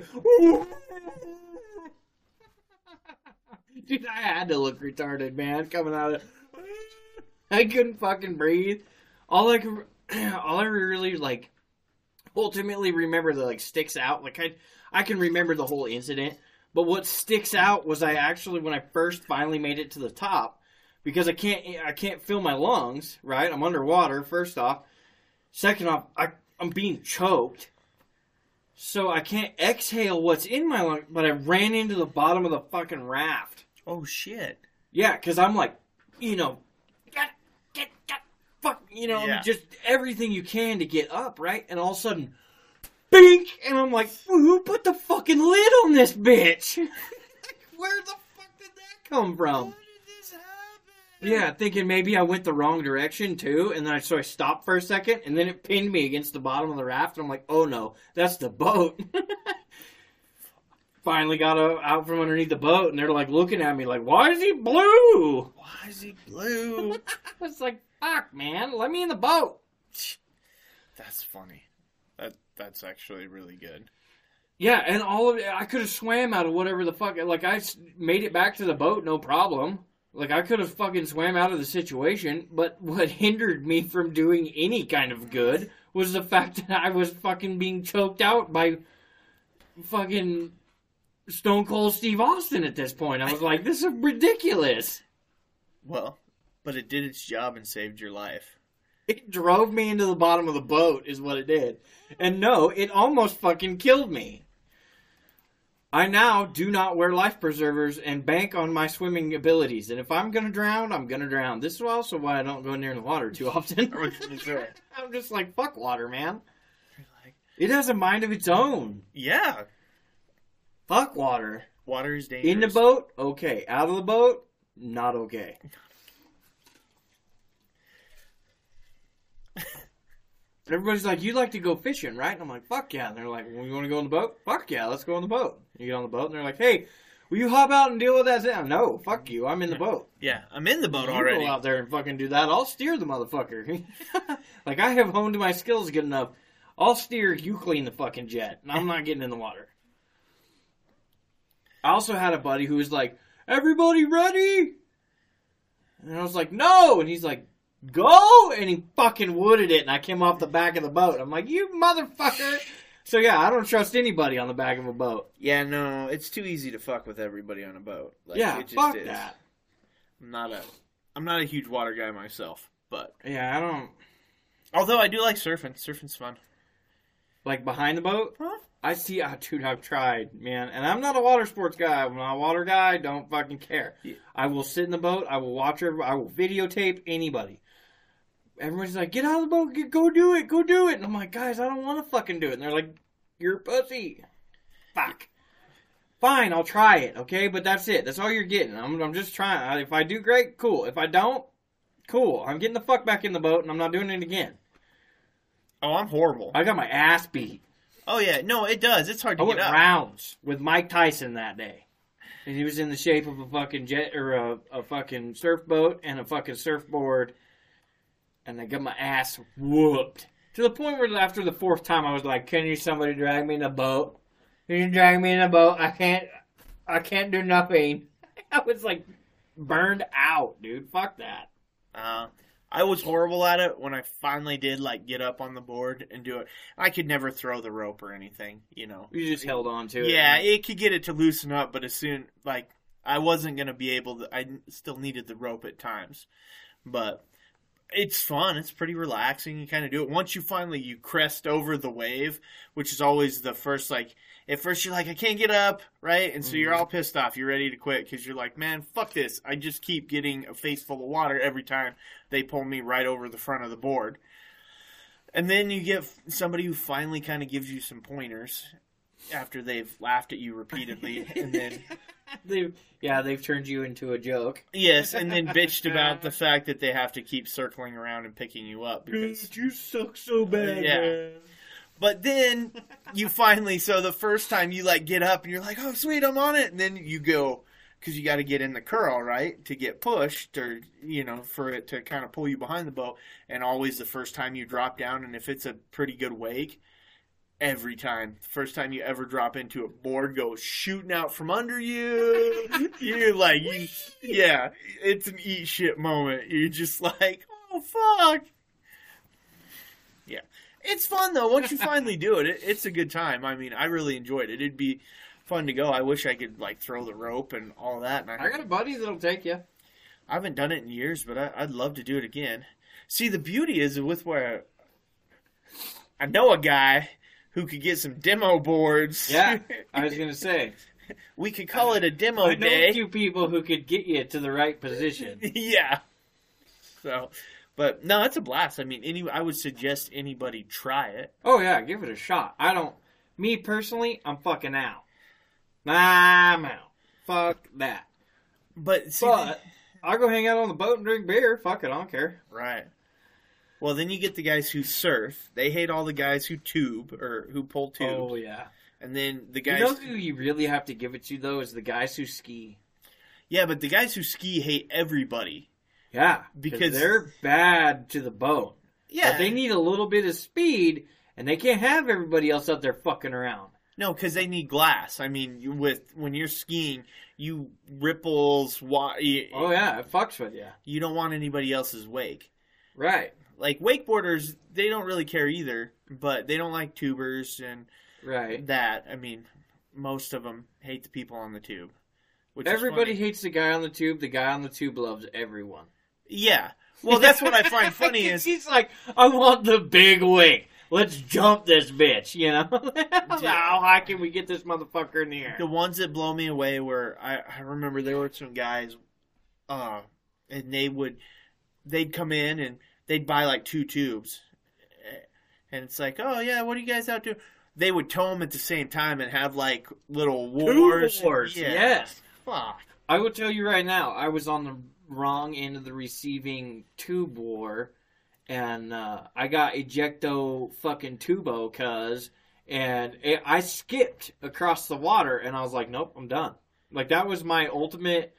Dude, I had to look retarded, man, coming out of. I couldn't fucking breathe. All I could, all I really like, ultimately remember that like sticks out. Like I, I can remember the whole incident, but what sticks out was I actually when I first finally made it to the top, because I can't, I can't fill my lungs. Right, I'm underwater. First off, second off, I, I'm being choked so I can't exhale what's in my lung, but I ran into the bottom of the fucking raft. Oh shit! Yeah, because I'm like, you know, get, get, get, fuck, you know, Yeah. just everything you can to get up, right? And all of a sudden, bink, and I'm like, who put the fucking lid on this bitch? Where the fuck did that come from? Did this happen? Yeah, thinking maybe I went the wrong direction too, and then I so I stopped for a second, and then it pinned me against the bottom of the raft, and I'm like, oh no, that's the boat. Finally got out from underneath the boat, and they're like looking at me like, why is he blue? Why is he blue? I was like, fuck, man, let me in the boat. that's funny. That that's actually really good. Yeah, and all of it, I could have swam out of whatever the fuck. Like I made it back to the boat, no problem. Like I could have fucking swam out of the situation, but what hindered me from doing any kind of good was the fact that I was fucking being choked out by fucking Stone Cold Steve Austin at this point. I was like, this is ridiculous. Well, but it did its job and saved your life. It drove me into the bottom of the boat, is what it did. And no, it almost fucking killed me. I now do not wear life preservers and bank on my swimming abilities. And if I'm gonna drown, I'm gonna drown. This is also why I don't go near the water too often. I was gonna say. I'm just like, fuck water, man. Like, It has a mind of its own. yeah, Fuck water. water is dangerous. In the boat, okay. Out of the boat, not okay. Everybody's like, you like to go fishing, right? And I'm like, fuck yeah. And they're like, well, you want to go on the boat? Fuck yeah, let's go on the boat. You get on the boat, and they're like, hey, will you hop out and deal with that? Sound? No, fuck you. I'm in the boat. Yeah, I'm in the boat You already. go out there and fucking do that. I'll steer the motherfucker. like I have honed my skills good enough. I'll steer. You clean the fucking jet, and I'm not getting in the water. I also had a buddy who was like, "Everybody ready?" And I was like, "No," and he's like, "Go!" And he fucking wooded it, and I came off the back of the boat. I'm like, "You motherfucker!" So yeah, I don't trust anybody on the back of a boat. Yeah, no, it's too easy to fuck with everybody on a boat. Like, yeah, it just fuck is. that. I'm not a, I'm not a huge water guy myself, but Yeah, I don't although I do like surfing. Surfing's fun. like behind the boat. Huh? I see, ah, dude, I've tried, man, and I'm not a water sports guy. I'm not a water guy. Don't fucking care. Yeah. I will sit in the boat. I will watch her. I will videotape anybody. Everybody's like, "Get out of the boat. Get, go do it. Go do it." And I'm like, "Guys, I don't want to fucking do it." And they're like, "You're a pussy." Fuck. Fine, I'll try it. Okay, but that's it. That's all you're getting. I'm, I'm just trying. If I do great, cool. If I don't, cool. I'm getting the fuck back in the boat, and I'm not doing it again. Oh, I'm horrible. I got my ass beat. Oh yeah, no, it does. It's hard I to went get up. rounds with Mike Tyson that day. And he was in the shape of a fucking jet or a, a fucking surfboat and a fucking surfboard. And I got my ass whooped. To the point where after the fourth time I was like, Can you somebody drag me in a boat? Can you drag me in a boat? I can't I can't do nothing. I was like burned out, dude. Fuck that. Uh, I was horrible at it when I finally did like get up on the board and do it. I could never throw the rope or anything, you know. You just held on to it. Yeah, it could get it to loosen up, but as soon like I wasn't gonna be able to. I still needed the rope at times, but it's fun. It's pretty relaxing. You kind of do it once you finally you crest over the wave, which is always the first like. At first you're like I can't get up, right? And so you're Mhm. all pissed off. You're ready to quit because you're like, man, fuck this. I just keep getting a face full of water every time they pull me right over the front of the board. And then you get somebody who finally kind of gives you some pointers after they've laughed at you repeatedly, and then They've, yeah, they've turned you into a joke. yes, and then bitched about the fact that they have to keep circling around and picking you up because. you suck so bad. Yeah. man. But then you finally, so the first time you like get up and you're like, oh sweet, I'm on it, and then you go because you got to get in the curl right to get pushed or you know for it to kind of pull you behind the boat, and always the first time you drop down, and if it's a pretty good wake. Every time, first time you ever drop into a board goes shooting out from under you. You're like, you, yeah, it's an eat shit moment. You're just like, oh fuck. Yeah, it's fun though. Once you finally do it, it, it's a good time. I mean, I really enjoyed it. It'd be fun to go. I wish I could like throw the rope and all that. And I, I got a buddy that'll take you. I haven't done it in years, but I, I'd love to do it again. See, the beauty is with where I know a guy who could get some demo boards. Yeah, I was gonna say. we could call it a demo I know day. few people who could get you to the right position. yeah. So, but no, it's a blast. I mean, any I would suggest anybody try it. Oh yeah, give it a shot. I don't. Me personally, I'm fucking out. I'm out. Fuck that. But see, But I'll go hang out on the boat and drink beer. Fuck it, I don't care. right. Well, then you get the guys who surf. They hate all the guys who tube or who pull tube, Oh yeah. and then the guys. You know who you really have to give it to though is the guys who ski. yeah, but the guys who ski hate everybody. Yeah, Because- they're bad to the bone. Yeah, But they need a little bit of speed, and they can't have everybody else out there fucking around. No, because they need glass. I mean, with when you're skiing, you ripples. Wa- Oh yeah, it fucks with you. you don't want anybody else's wake. Right, Like wakeboarders, they don't really care either, but they don't like tubers and right. that. I mean, most of them hate the people on the tube. Which Everybody hates the guy on the tube. The guy on the tube loves everyone. Yeah. Well, that's what I find funny is he's like, I want the big wing. Let's jump this bitch. You know, how high can we get this motherfucker in the air? the ones that blow me away were I, I remember there were some guys uh and they would they'd come in and they'd buy like two tubes and it's like oh yeah what are you guys out doing they would tow them at the same time and have like little wars Tube wars. yeah Yes. fuck I will tell you right now, I was on the wrong end of the receiving tube war, and uh, I got ejecto fucking tubo, cuz, and it, I skipped across the water, and I was like, nope, I'm done. Like, that was my ultimate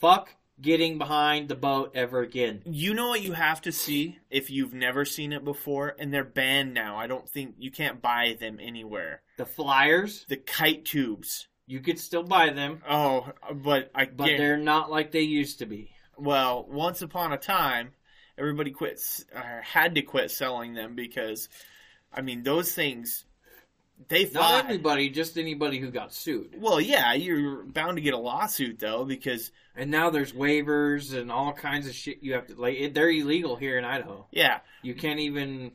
fuck getting behind the boat ever again. you know what you have to see if you've never seen it before? And they're banned now. I don't think you can't buy them anywhere. The flyers, the kite tubes. You could still buy them, oh but i but guar- they're not like they used to be. Well, once upon a time, everybody quit, or uh, had to quit selling them because, I mean, those things they Not fly. everybody, just anybody who got sued. Well, yeah, you're bound to get a lawsuit though because And now there's waivers and all kinds of shit you have to like. It, they're illegal here in Idaho. yeah, You can't even.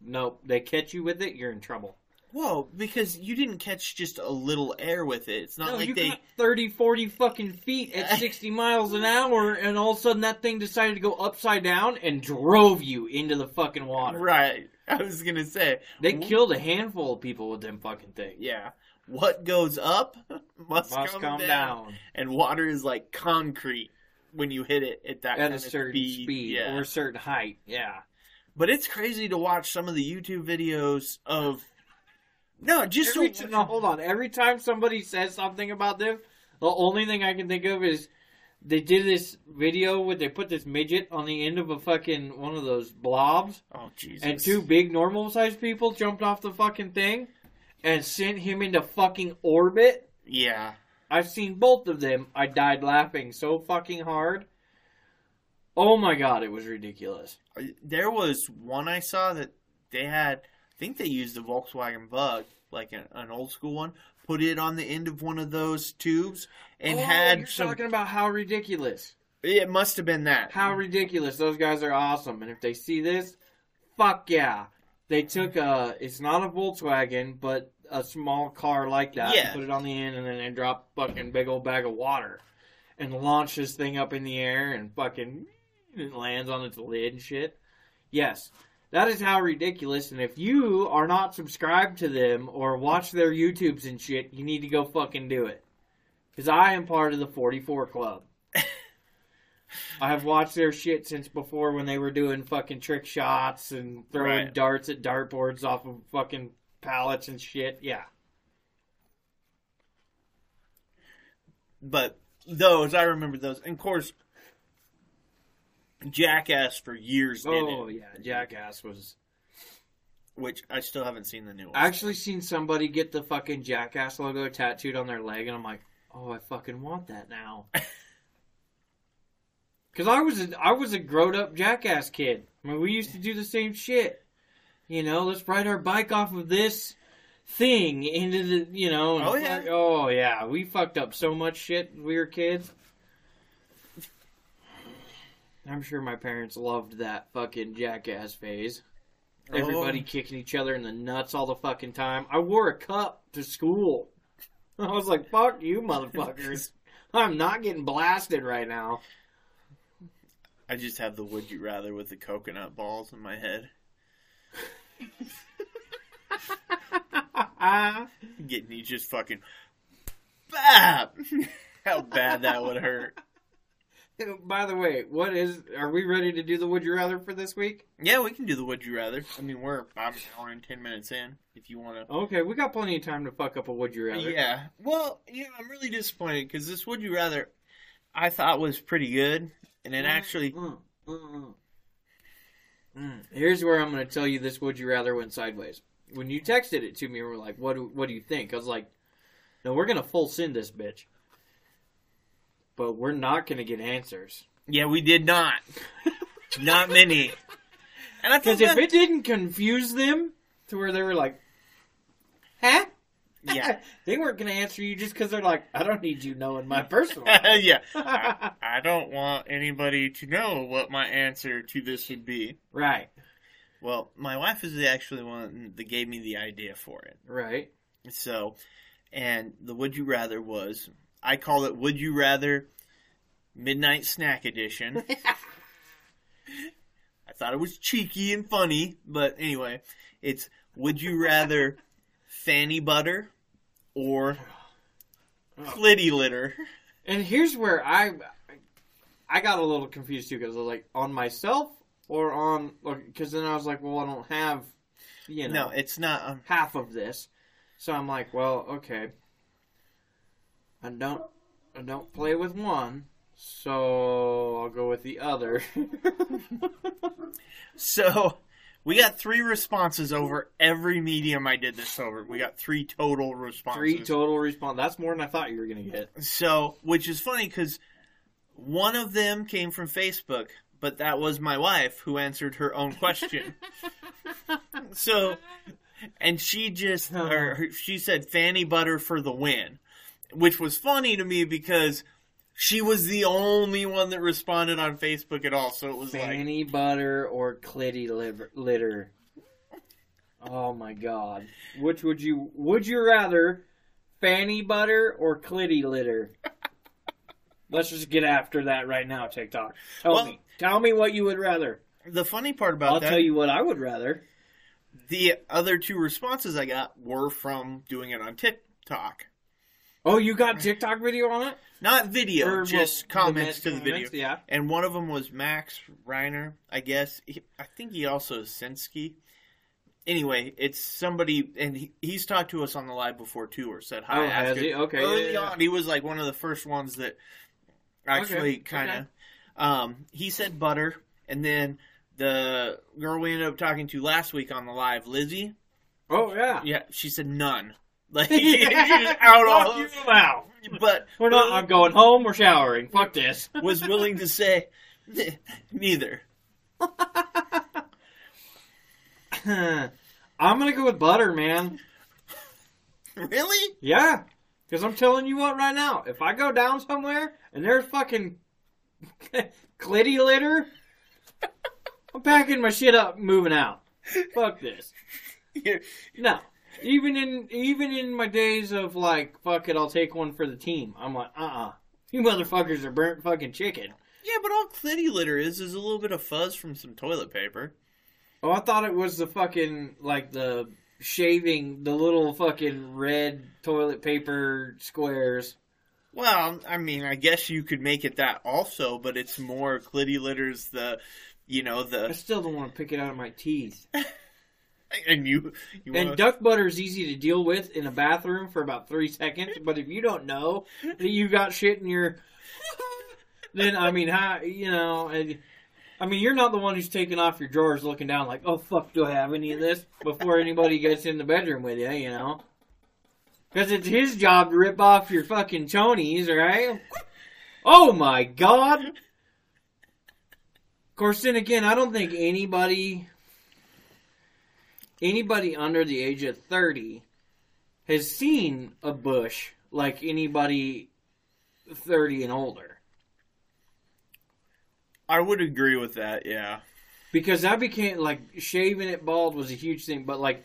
Nope. They catch you with it, you're in trouble. whoa, because you didn't catch just a little air with it. It's not no, like you they. got 30, 40 fucking feet at 60 miles an hour, and all of a sudden that thing decided to go upside down and drove you into the fucking water. Right. I was gonna say They killed a handful of people with them fucking things. Yeah. What goes up must, Must come, come down. down, And water is like concrete when you hit it at that at a certain speed. speed, Yeah. or a certain height. Yeah. But it's crazy to watch some of the YouTube videos of. No, just Every to no, hold on. Every time somebody says something about them, the only thing I can think of is they did this video where they put this midget on the end of a fucking one of those blobs, Oh Jesus! and two big normal sized people jumped off the fucking thing and sent him into fucking orbit. Yeah. I've seen both of them. I died laughing so fucking hard. Oh my god, it was ridiculous. Uh, there was one I saw that they had. I think they used a Volkswagen Bug, like an, an old school one. Put it on the end of one of those tubes and oh, had you're some. talking about how ridiculous. It must have been that. How ridiculous. Those guys are awesome. And if they see this, fuck yeah. They took a, it's not a Volkswagen, but a small car like that. Yeah. Put it on the end and then they drop fucking big old bag of water. And launch this thing up in the air and fucking it lands on its lid and shit. Yes. That is how ridiculous. And if you are not subscribed to them or watch their YouTubes and shit, you need to go fucking do it. Because I am part of the 44 Club. I have watched their shit since before when they were doing fucking trick shots and throwing Right. darts at dartboards off of fucking pallets and shit. Yeah. but those I remember those, and of course, Jackass for years did Oh yeah, Jackass was. which I still haven't seen the new one. I actually seen somebody get the fucking Jackass logo tattooed on their leg, and I'm like, oh, I fucking want that now. Because I was a, I was a grown up Jackass kid. I mean, we used to do the same shit. You know, let's ride our bike off of this thing into the, you know. Oh, yeah. fuck- oh yeah, we fucked up so much shit when we were kids. I'm sure my parents loved that fucking Jackass phase. Everybody Oh. kicking each other in the nuts all the fucking time. I wore a cup to school. I was like, fuck you, motherfuckers. I'm not getting blasted right now. I just have the would you rather with the coconut balls in my head. Getting you just fucking bap. How bad that would hurt. By the way, what is. Are we ready to do the Would You Rather for this week? Yeah, we can do the would you rather. I mean, we're about an hour and ten minutes in. If you want to. Okay, we got plenty of time to fuck up a Would You Rather. Yeah. Well, you know, I'm really disappointed because this would you rather I thought was pretty good, and it actually. Mm, mm, mm. Mm. Here's where I'm going to tell you this Would You Rather went sideways. When you texted it to me, we were like, "What? Do, what do you think?" I was like, "No, we're going to full send this bitch, but we're not going to get answers Yeah, we did not. not many. And I thought because if it didn't confuse them to where they were like, huh." yeah, they weren't going to answer you just because they're like, I don't need you knowing my personal. yeah. I, I don't want anybody to know what my answer to this would be. right, Well, my wife is actually the actually one that gave me the idea for it. right. So, and the would you rather was I call it would you rather midnight snack edition. I thought it was cheeky and funny, but anyway, it's would you rather fanny butter or Flitty litter? And here's where I I got a little confused too because I was like on myself or on because then I was like, well, I don't have you know No, it's not. Um, half of this, so I'm like, well, okay. I don't I don't play with one, so I'll go with the other. so we got three responses over every medium I did this over. We got three total responses. Three total response. That's more than I thought you were gonna get. So, which is funny because one of them came from Facebook, but that was my wife who answered her own question. so, and she just or she said Fanny Butter for the win, which was funny to me because she was the only one that responded on Facebook at all. So it was like, Fanny butter or clitty liver, litter. Oh my god. Which would you would you rather fanny butter or clitty litter? Let's just get after that right now, TikTok. Tell Well- me. Tell me what you would rather. the funny part about I'll that. tell you what I would rather. the other two responses I got were from doing it on TikTok, Oh, you got TikTok video on it? not video, Or, well, just comments the to the video. comments, Yeah. And one of them was Max Reiner, I guess. He, I think he also is Sinsky. Anyway, it's somebody, and he, he's talked to us on the live before too, or said hi. Oh, has he? Okay, Early yeah, yeah, on, he was like one of the first ones that actually Okay, kind of. okay. Um, he said butter, and then the girl we ended up talking to last week on the live, Lizzie. Oh yeah. Yeah, she said none. Like she was out all. You out. But We're not. I'm going home. We're showering. Fuck this. was willing to say neither. I'm gonna go with butter, man. Really? Yeah, because I'm telling you what, right now, if I go down somewhere and there's fucking clitty litter, I'm packing my shit up, and moving out. Fuck this. You're- No, even in even in my days of like, fuck it, I'll take one for the team. I'm like, uh, uh you motherfuckers are burnt fucking chicken. Yeah, but all clitty litter is is a little bit of fuzz from some toilet paper. Oh, I thought it was the fucking like the shaving, the little fucking red toilet paper squares. Well, I mean, I guess you could make it that also, but it's more clitty litters the, you know, the. I still don't want to pick it out of my teeth. and you you And duck butter is easy to deal with in a bathroom for about three seconds. But if you don't know that you got shit in your, then I mean, how you know? And, I mean, you're not the one who's taking off your drawers, looking down like, "Oh fuck, do I have any of this?" Before anybody gets in the bedroom with you, you know? Because it's his job to rip off your fucking chonies, right? Oh my god! Of course, then again, I don't think anybody anybody under the age of 30 has seen a bush like anybody 30 and older. I would agree with that. Yeah. Because I became like shaving it bald was a huge thing, but like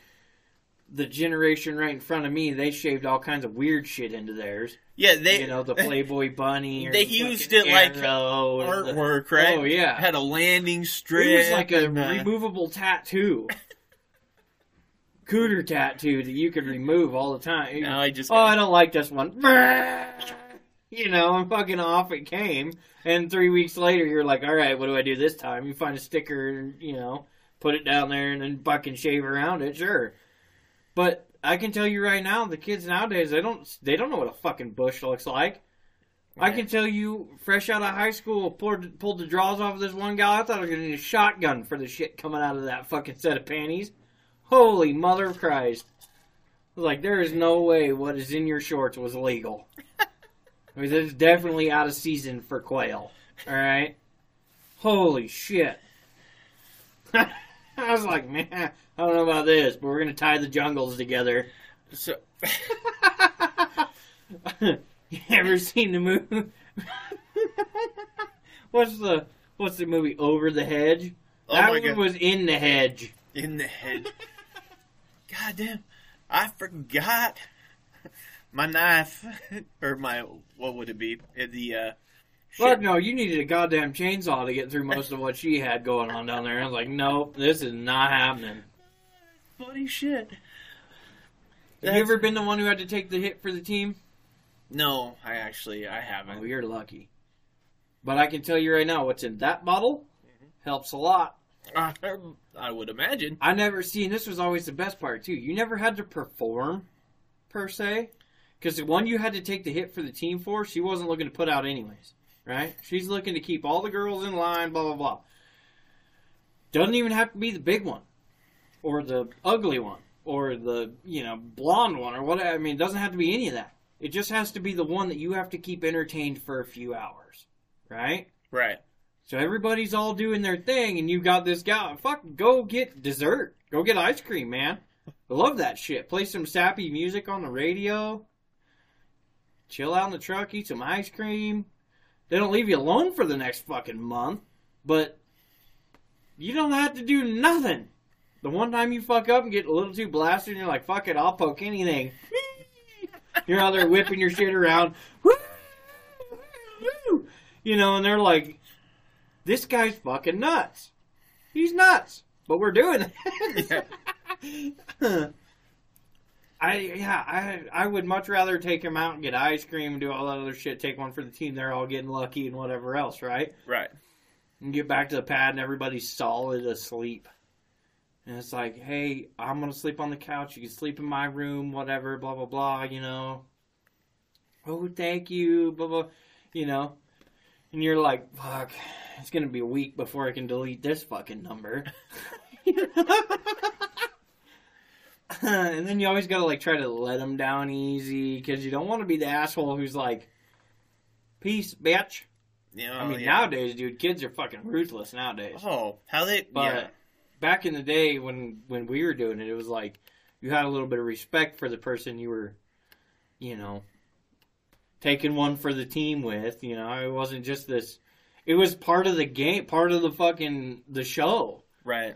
the generation right in front of me, they shaved all kinds of weird shit into theirs. Yeah, they you know, the Playboy bunny. Or They the used it like arrow or the- artwork, right? Oh yeah, Had a landing strip. it was like a uh, removable tattoo, cooter tattoo that you could remove all the time. Now I just Oh, I don't like this one. You know, I'm fucking off it came. And three weeks later, you're like, all right, what do I do this time? You find a sticker, you know, put it down there and then fucking shave around it, sure. But I can tell you right now, the kids nowadays, they don't, they don't know what a fucking bush looks like. I can tell you, fresh out of high school, pulled, pulled the drawers off of this one guy. I thought I was going to need a shotgun for the shit coming out of that fucking set of panties. Holy mother of Christ. I was like, there is no way what is in your shorts was legal. I mean, it's definitely out of season for quail. All right. Holy shit. I was like, man, I don't know about this, but we're gonna tie the jungles together. so, you ever seen the movie? what's the What's the movie Over the Hedge? Oh that one God. was in the hedge. in the head. God damn, I forgot my knife or my what would it be? Uh, The uh, Fuck no, you needed a goddamn chainsaw to get through most of what she had going on down there. I was like, nope, this is not happening. funny shit. Have you ever been the one who had to take the hit for the team? No, I actually I Oh, haven't. you're lucky. But I can tell you right now, what's in that bottle helps a lot. I, I would imagine. I never seen. this was always the best part too. You never had to perform, per se, because the one you had to take the hit for the team for, she wasn't looking to put out anyways, right? She's looking to keep all the girls in line, blah blah blah. Doesn't even have to be the big one, or the ugly one, or the you know blonde one, or whatever. I mean, it doesn't have to be any of that. It just has to be the one that you have to keep entertained for a few hours, right? Right. So everybody's all doing their thing, and you got this guy. Fuck, go get dessert. Go get ice cream, man. I love that shit. Play some sappy music on the radio. Chill out in the truck, eat some ice cream. They don't leave you alone for the next fucking month, but you don't have to do nothing. The one time you fuck up and get a little too blasted and you're like, fuck it, I'll poke anything. You're out there whipping your shit around. You know, and they're like, this guy's fucking nuts. He's nuts. But we're doing it. I yeah, I I would much rather take him out and get ice cream and do all that other shit, take one for the team, they're all getting lucky and whatever else, right? Right. And get back to the pad and everybody's solid asleep. And it's like, hey, I'm gonna sleep on the couch. You can sleep in my room, whatever, blah blah blah. You know. Oh, thank you, blah blah. You know. And you're like, fuck, it's gonna be a week before I can delete this fucking number. and then you always gotta like try to let them down easy because you don't want to be the asshole who's like, peace, bitch. You know, I mean, yeah. nowadays, dude, kids are fucking ruthless nowadays. Oh, how they? But yeah. back in the day when when we were doing it, it was like you had a little bit of respect for the person you were, you know, taking one for the team with. You know, it wasn't just this. It was part of the game, part of the fucking the show. Right.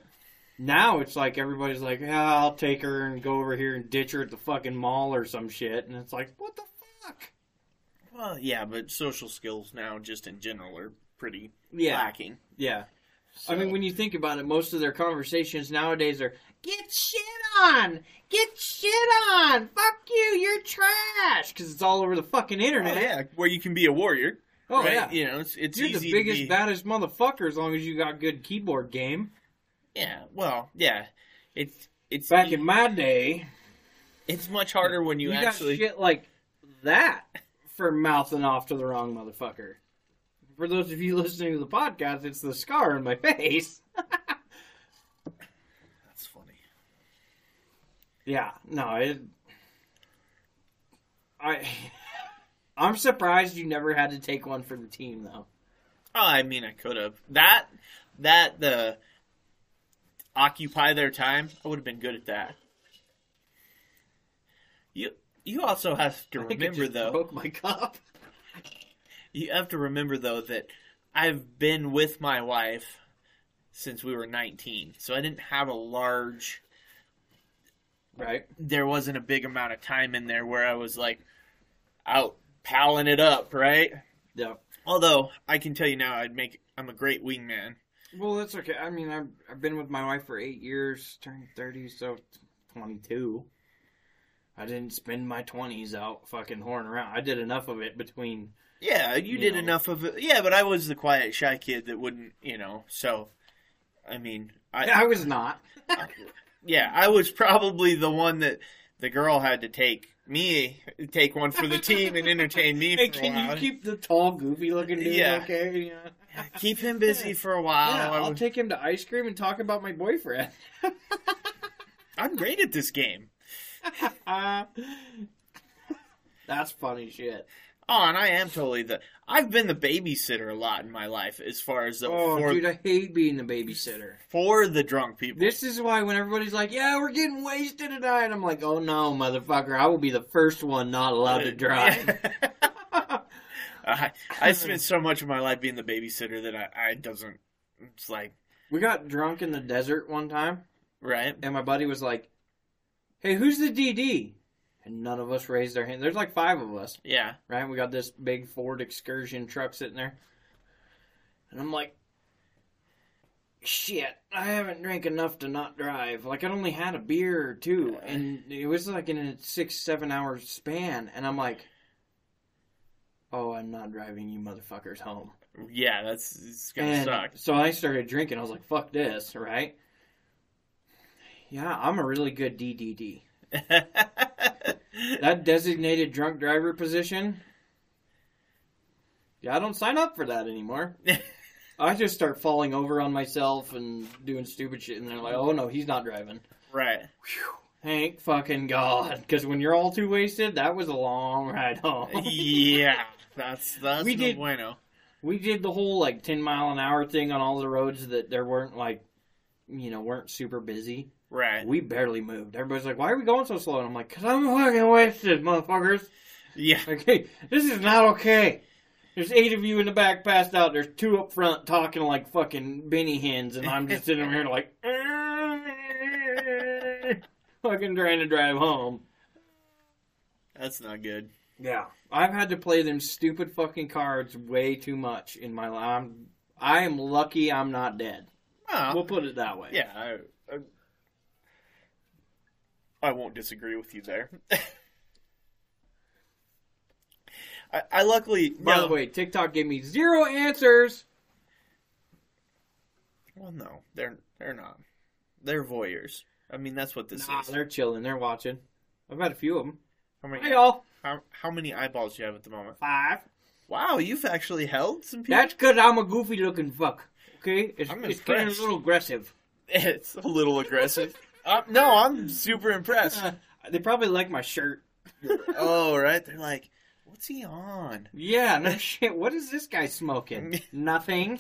Now it's like everybody's like, yeah, I'll take her and go over here and ditch her at the fucking mall or some shit, and it's like, what the fuck? Well, yeah, but social skills now, just in general, are pretty Yeah, lacking. yeah. I mean, when you think about it, most of their conversations nowadays are "Get shit on, get shit on, fuck you, you're trash," because it's all over the fucking Oh, internet. yeah, where you can be a warrior. Oh right? yeah, You know, it's it's you're the biggest, be, baddest motherfucker as long as you got good keyboard game. Yeah. Well, yeah. It's it's Back in my day, it's much harder when you, you, actually. got shit like that for mouthing off to the wrong motherfucker. For those of you listening to the podcast, it's the scar on my face. That's funny. Yeah, no, it. I. I'm surprised you never had to take one for the team, though. Oh, I mean, I could have that that the occupy their time. I would have been good at that. You you also have to I think it remember though. broke my cup. You have to remember though that I've been with my wife since we were 19, so I didn't have a large. Right. There wasn't a big amount of time in there where I was like out palling it up, right? Yeah. Although I can tell you now, I'd make I'm a great wingman. Well, that's okay. I mean, I've, I've been with my wife for eight years, turning 30, so 22. I didn't spend my 20s out fucking whoring around. I did enough of it between. Yeah, you, You did know. enough of it. Yeah, but I was the quiet, shy kid that wouldn't, you know. So, I mean, I, I was not. yeah, I was probably the one that the girl had to take me, take one for the team and entertain me Hey, for a can while. you keep the tall, goofy looking dude Yeah. okay? Yeah. Keep him busy for a while. Yeah, I'll take him to ice cream and talk about my boyfriend. I'm great at this game. That's funny shit. Oh, and I am totally the. I've been the babysitter a lot in my life, as far as the Oh, for, dude, I hate being the babysitter. for the drunk people. This is why when everybody's like, "Yeah, we're getting wasted tonight," I'm like, "Oh no, motherfucker! I will be the first one not allowed to drive." I, I spent so much of my life being the babysitter that I, I doesn't. It's like we got drunk in the desert one time, right. and my buddy was like, "Hey, who's the DD?" And none of us raised our hand. There's like five of us, Yeah. right? We got this big Ford Excursion truck sitting there, and I'm like, "Shit, I haven't drank enough to not drive. Like I'd only had a beer or two, and it was like in a six, seven hour span." And I'm like, "Oh, I'm not driving you motherfuckers home." Yeah. That's it's gonna And suck. so I started drinking. I was like, "Fuck this!" Right? Yeah, I'm a really good DDD. That designated drunk driver position. Yeah, I don't sign up for that anymore. I just start falling over on myself and doing stupid shit, and they're like, "Oh no, he's not driving." right. Thank fucking God, because when you're all too wasted, that was a long ride home. yeah. That's that's We no did- bueno. we did the whole like 10 mile an hour thing on all the roads that there weren't like, you know, weren't super busy. Right. We barely moved. Everybody's like, "Why are we going so slow?" And I'm like, "Cause I'm fucking wasted, motherfuckers." Yeah. Okay, this is not okay. There's eight of you in the back passed out. There's two up front talking like fucking Benny hens, and I'm just sitting over here like, fucking trying to drive home. That's not good. Yeah, I've had to play them stupid fucking cards way too much in my life. I'm, I am lucky I'm not dead. Well, We'll put it that way. yeah. I, I, won't disagree with you there. I, I luckily. By no. the way, TikTok gave me zero answers. Well, no, they're they're not. They're voyeurs. I mean, that's what this Nah, is. they're chilling. They're watching. I've had a few of them. How many? Hi, y'all. How, how many eyeballs do you have at the moment? Five. Wow, you've actually held some people. That's because I'm a goofy looking fuck. Okay? It's, I'm it's getting a little aggressive. It's a little aggressive. uh, no, I'm super impressed. Uh, they probably like my shirt. oh, right. They're like, what's he on? Yeah, no shit. What is this guy smoking? Nothing.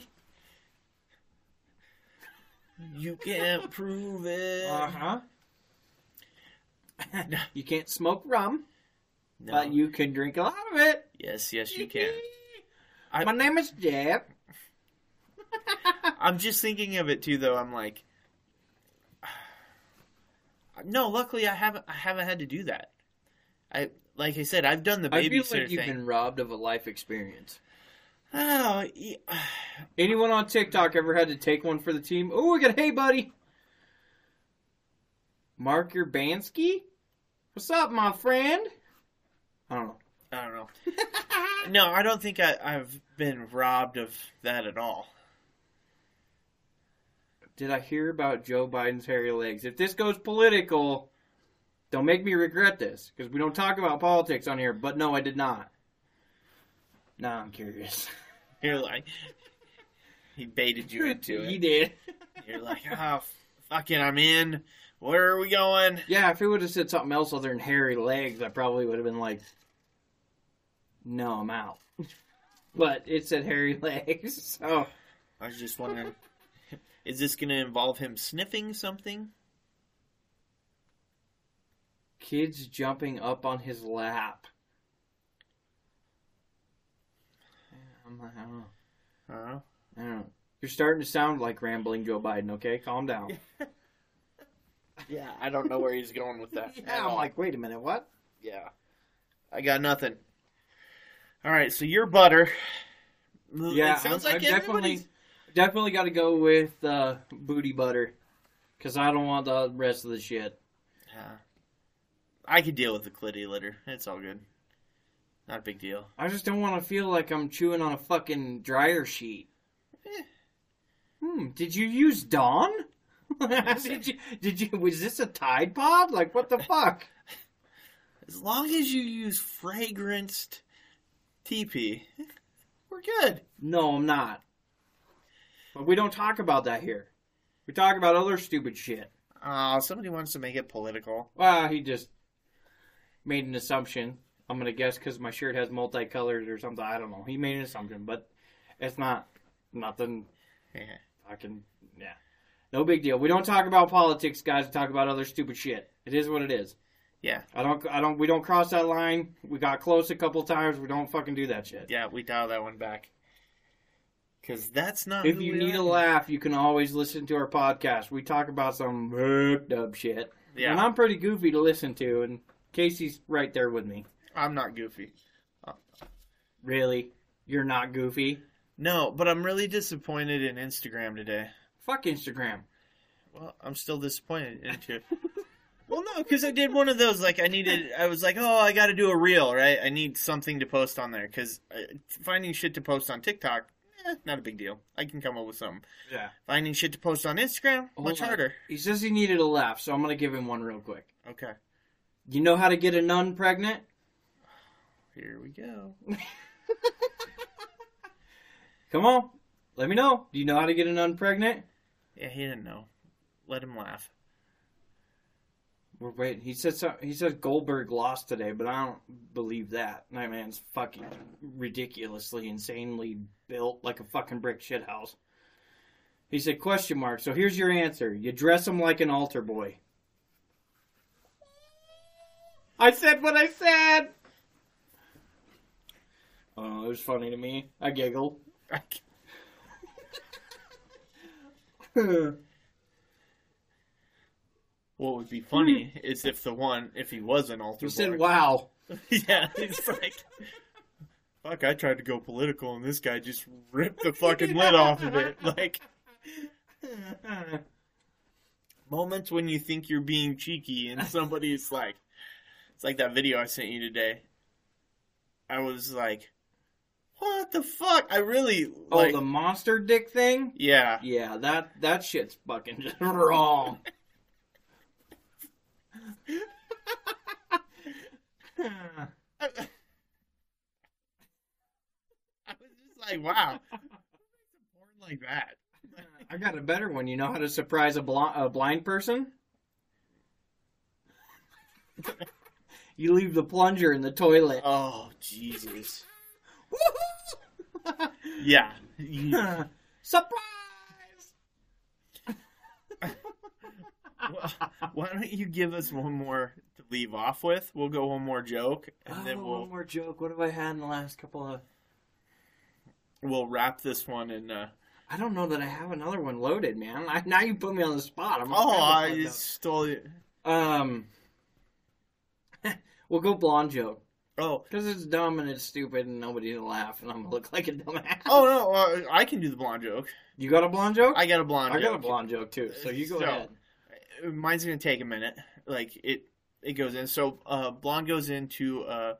You can't prove it. Uh huh. you can't smoke rum, No. but you can drink a lot of it. Yes, yes, you can. I- My name is Jeb. I'm just thinking of it too, though. I'm like, no. Luckily, I haven't. I haven't had to do that. I like I said, I've done the I feel like you've thing. been robbed of a life experience. Oh, yeah. Anyone on TikTok ever had to take one for the team? Oh, we got hey buddy. Mark Urbanski? What's up, my friend? I don't know. I don't know. no, I don't think I, I've been robbed of that at all. Did I hear about Joe Biden's hairy legs? If this goes political, don't make me regret this because we don't talk about politics on here. But no, I did not. Nah, I'm curious. You're like, he baited you into it. he did. You're like, oh, fucking, I'm in. Where are we going? Yeah, if he would have said something else other than hairy legs, I probably would have been like, "No, I'm out." But it said hairy legs, so I was just wondering, is this going to involve him sniffing something? kids jumping up on his lap. I'm like, I don't know. Huh? I don't know. You're starting to sound like rambling Joe Biden. Okay, calm down. Yeah, I don't know where he's going with that. yeah, I'm like, wait a minute, what? yeah, I got nothing. All right, so you're butter. Yeah, it sounds I'm- like I've definitely, everybody's. Definitely got to go with uh, booty butter, because I don't want the rest of the shit. Yeah. I could deal with the clitty litter. It's all good. Not a big deal. I just don't want to feel like I'm chewing on a fucking dryer sheet. Eh. Hmm. Did you use Dawn? did you? Did you? Was this a Tide Pod? Like what the fuck? As long as you use fragranced TP, we're good. No, I'm not. We don't talk about that here. We talk about other stupid shit. Oh, somebody wants to make it political. Well, he just made an assumption. I'm gonna guess because my shirt has multicolors or something. I don't know. He made an assumption, but it's not nothing. Yeah. Fucking yeah, no big deal. We don't talk about politics, guys. We talk about other stupid shit. It is what it is. Yeah. I don't. I don't. We don't cross that line. We got close a couple times. We don't fucking do that shit. Yeah, we dial that one back. Because that's not. If you need are. a laugh, you can always listen to our podcast. We talk about some hooked up shit. Yeah. And I'm pretty goofy to listen to, and Casey's right there with me. I'm not goofy. Uh, really? You're not goofy? No, but I'm really disappointed in Instagram today. Fuck Instagram. Well, I'm still disappointed into it. well, no, because I did one of those. Like, I needed. I was like, oh, I got to do a reel, right? I need something to post on there because uh, finding shit to post on TikTok, eh, not a big deal. I can come up with something. Yeah. Finding shit to post on Instagram, much on. harder. He says he needed a laugh, so I'm gonna give him one real quick. Okay, You know how to get a nun pregnant? here we go. Come on, let me know. Do you know how to get a nun pregnant? Yeah, he didn't know. Let him laugh. We're waiting. He said so, he says Goldberg lost today, but I don't believe that. That man's fucking ridiculously, insanely built like a fucking brick shit house. He said, question mark. So here's your answer. You dress him like an altar boy. I said what I said. Oh, it was funny to me. I giggled. What would be hmm. funny is if the one, if he was an altar boy. said, wow. yeah, it's like, fuck, I tried to go political and this guy just ripped the fucking lid off of it. Like, moments when you think you're being cheeky and somebody's like, it's like that video I sent you today. I was like, what the fuck? I really, Oh, like, the monster dick thing? yeah. Yeah, that that shit's fucking just wrong. I was just like, wow. Porn like that. I got a better one. You know how to surprise a, bl- a blind person? you leave the plunger in the toilet. Oh, Jesus. Yeah. Surprise! why don't you give us one more to leave off with? We'll go one more joke, and Oh, then we'll one more joke. What have I had in the last couple of? we'll wrap this one in. Uh... I don't know that I have another one loaded, man. I, now you put me on the spot. I'm Oh, I stole it. Um, we'll go blonde joke Oh, because it's dumb and it's stupid and nobody will laugh and I'm gonna look like a dumbass. oh no, uh, I can do the blonde joke. you got a blonde joke? I got a blonde. Joke. I got a joke. blonde joke too. So you go So- ahead. Mine's gonna take a minute. Like it, it goes in. So, uh, blonde goes into a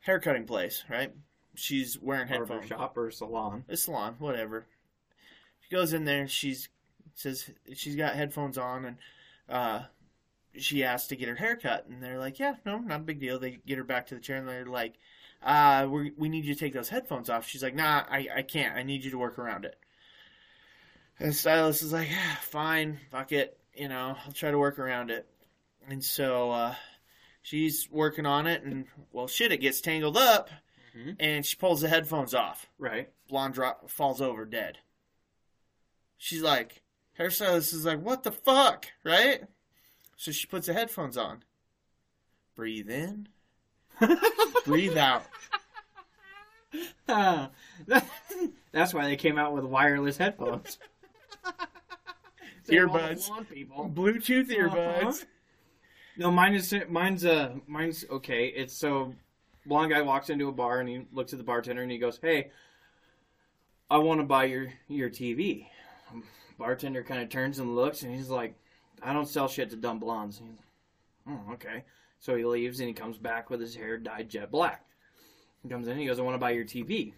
hair cutting place, right? She's wearing headphones. shop or salon. A salon, whatever. She goes in there. She's says she's got headphones on, and uh, she asks to get her hair cut, and they're like, "Yeah, no, not a big deal." They get her back to the chair, and they're like, "Uh, we we need you to take those headphones off." She's like, "Nah, I I can't. I need you to work around it." And the stylist is like, ah, "Fine, fuck it. You know, I'll try to work around it." And so uh, she's working on it, and well, shit, it gets tangled up, Mhm. and she pulls the headphones off Right. blonde drop falls over dead. She's like, hairstylist is like, what the fuck, right? So she puts the headphones on. Breathe in, breathe out. Ah, That's why they came out with wireless headphones. Save all Earbuds. people. Bluetooth Uh-huh. earbuds. No, mine is mine's uh mine's okay. It's so blonde guy walks into a bar and he looks at the bartender and he goes, "Hey, I want to buy your your TV." Bartender kind of turns and looks and he's like, "I don't sell shit to dumb blondes." And he's like, "Oh, okay." So he leaves and he comes back with his hair dyed jet black. He comes in and he goes, "I want to buy your TV."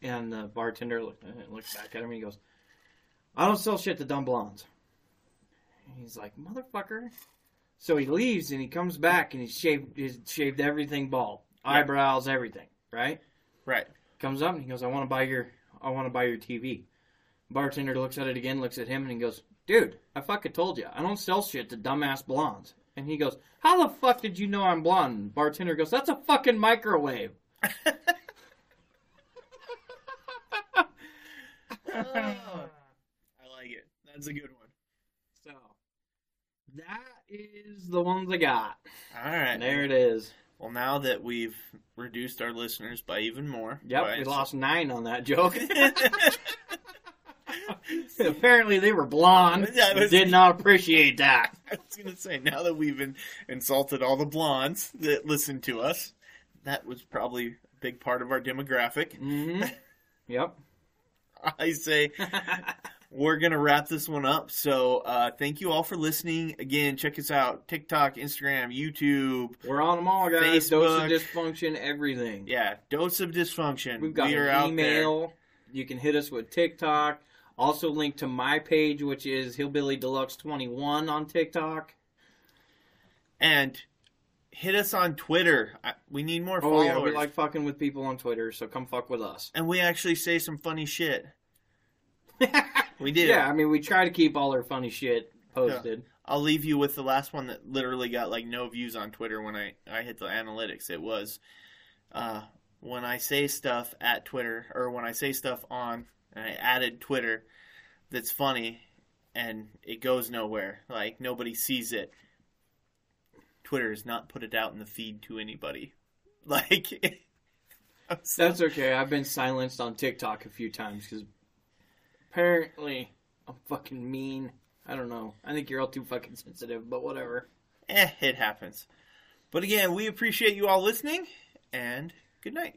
And the bartender look, uh, looks back at him and he goes, "I don't sell shit to dumb blondes." He's like, "Motherfucker." So he leaves and he comes back and he's shaved he's shaved everything bald. Eyebrows, everything, right? Right. Comes up and he goes, I want to buy your I want to buy your TV. Bartender looks at it again, looks at him and he goes, Dude, I fucking told you. I don't sell shit to dumbass blondes. And he goes, How the fuck did you know I'm blonde? And bartender goes, That's a fucking microwave. Oh. That's a good one. So that is the ones I got. All right. There it is. Well, now that we've reduced our listeners by even more. Yep, by- we lost nine on that joke. Apparently they were blonde. Yeah, was- Did not appreciate that. I was gonna say now that we've in, insulted all the blondes that listen to us, that was probably a big part of our demographic. hmm Yep. I say we're gonna wrap this one up. So uh, thank you all for listening. Again, check us out: TikTok, Instagram, YouTube. We're on them all, guys. Dose of dysfunction, everything. Yeah, dose of dysfunction. We've got we are an out email. You can hit us with TikTok. Also link to my page, which is Hillbilly Deluxe 21 on TikTok. and hit us on Twitter. We need more Oh followers. yeah, we like fucking with people on Twitter, so come fuck with us. and we actually say some funny shit. We do. Yeah, I mean we try to keep all our funny shit posted. I'll leave you with the last one that literally got like no views on Twitter when I, I hit the analytics. It was uh, when I say stuff at Twitter or when I say stuff on and I added Twitter, that's funny and it goes nowhere. Like nobody sees it. Twitter has not put it out in the feed to anybody. Like That's okay. I've been silenced on TikTok a few times because apparently I'm fucking mean. I don't know. I think you're all too fucking sensitive, but whatever. eh, it happens. But again, we appreciate you all listening and good night.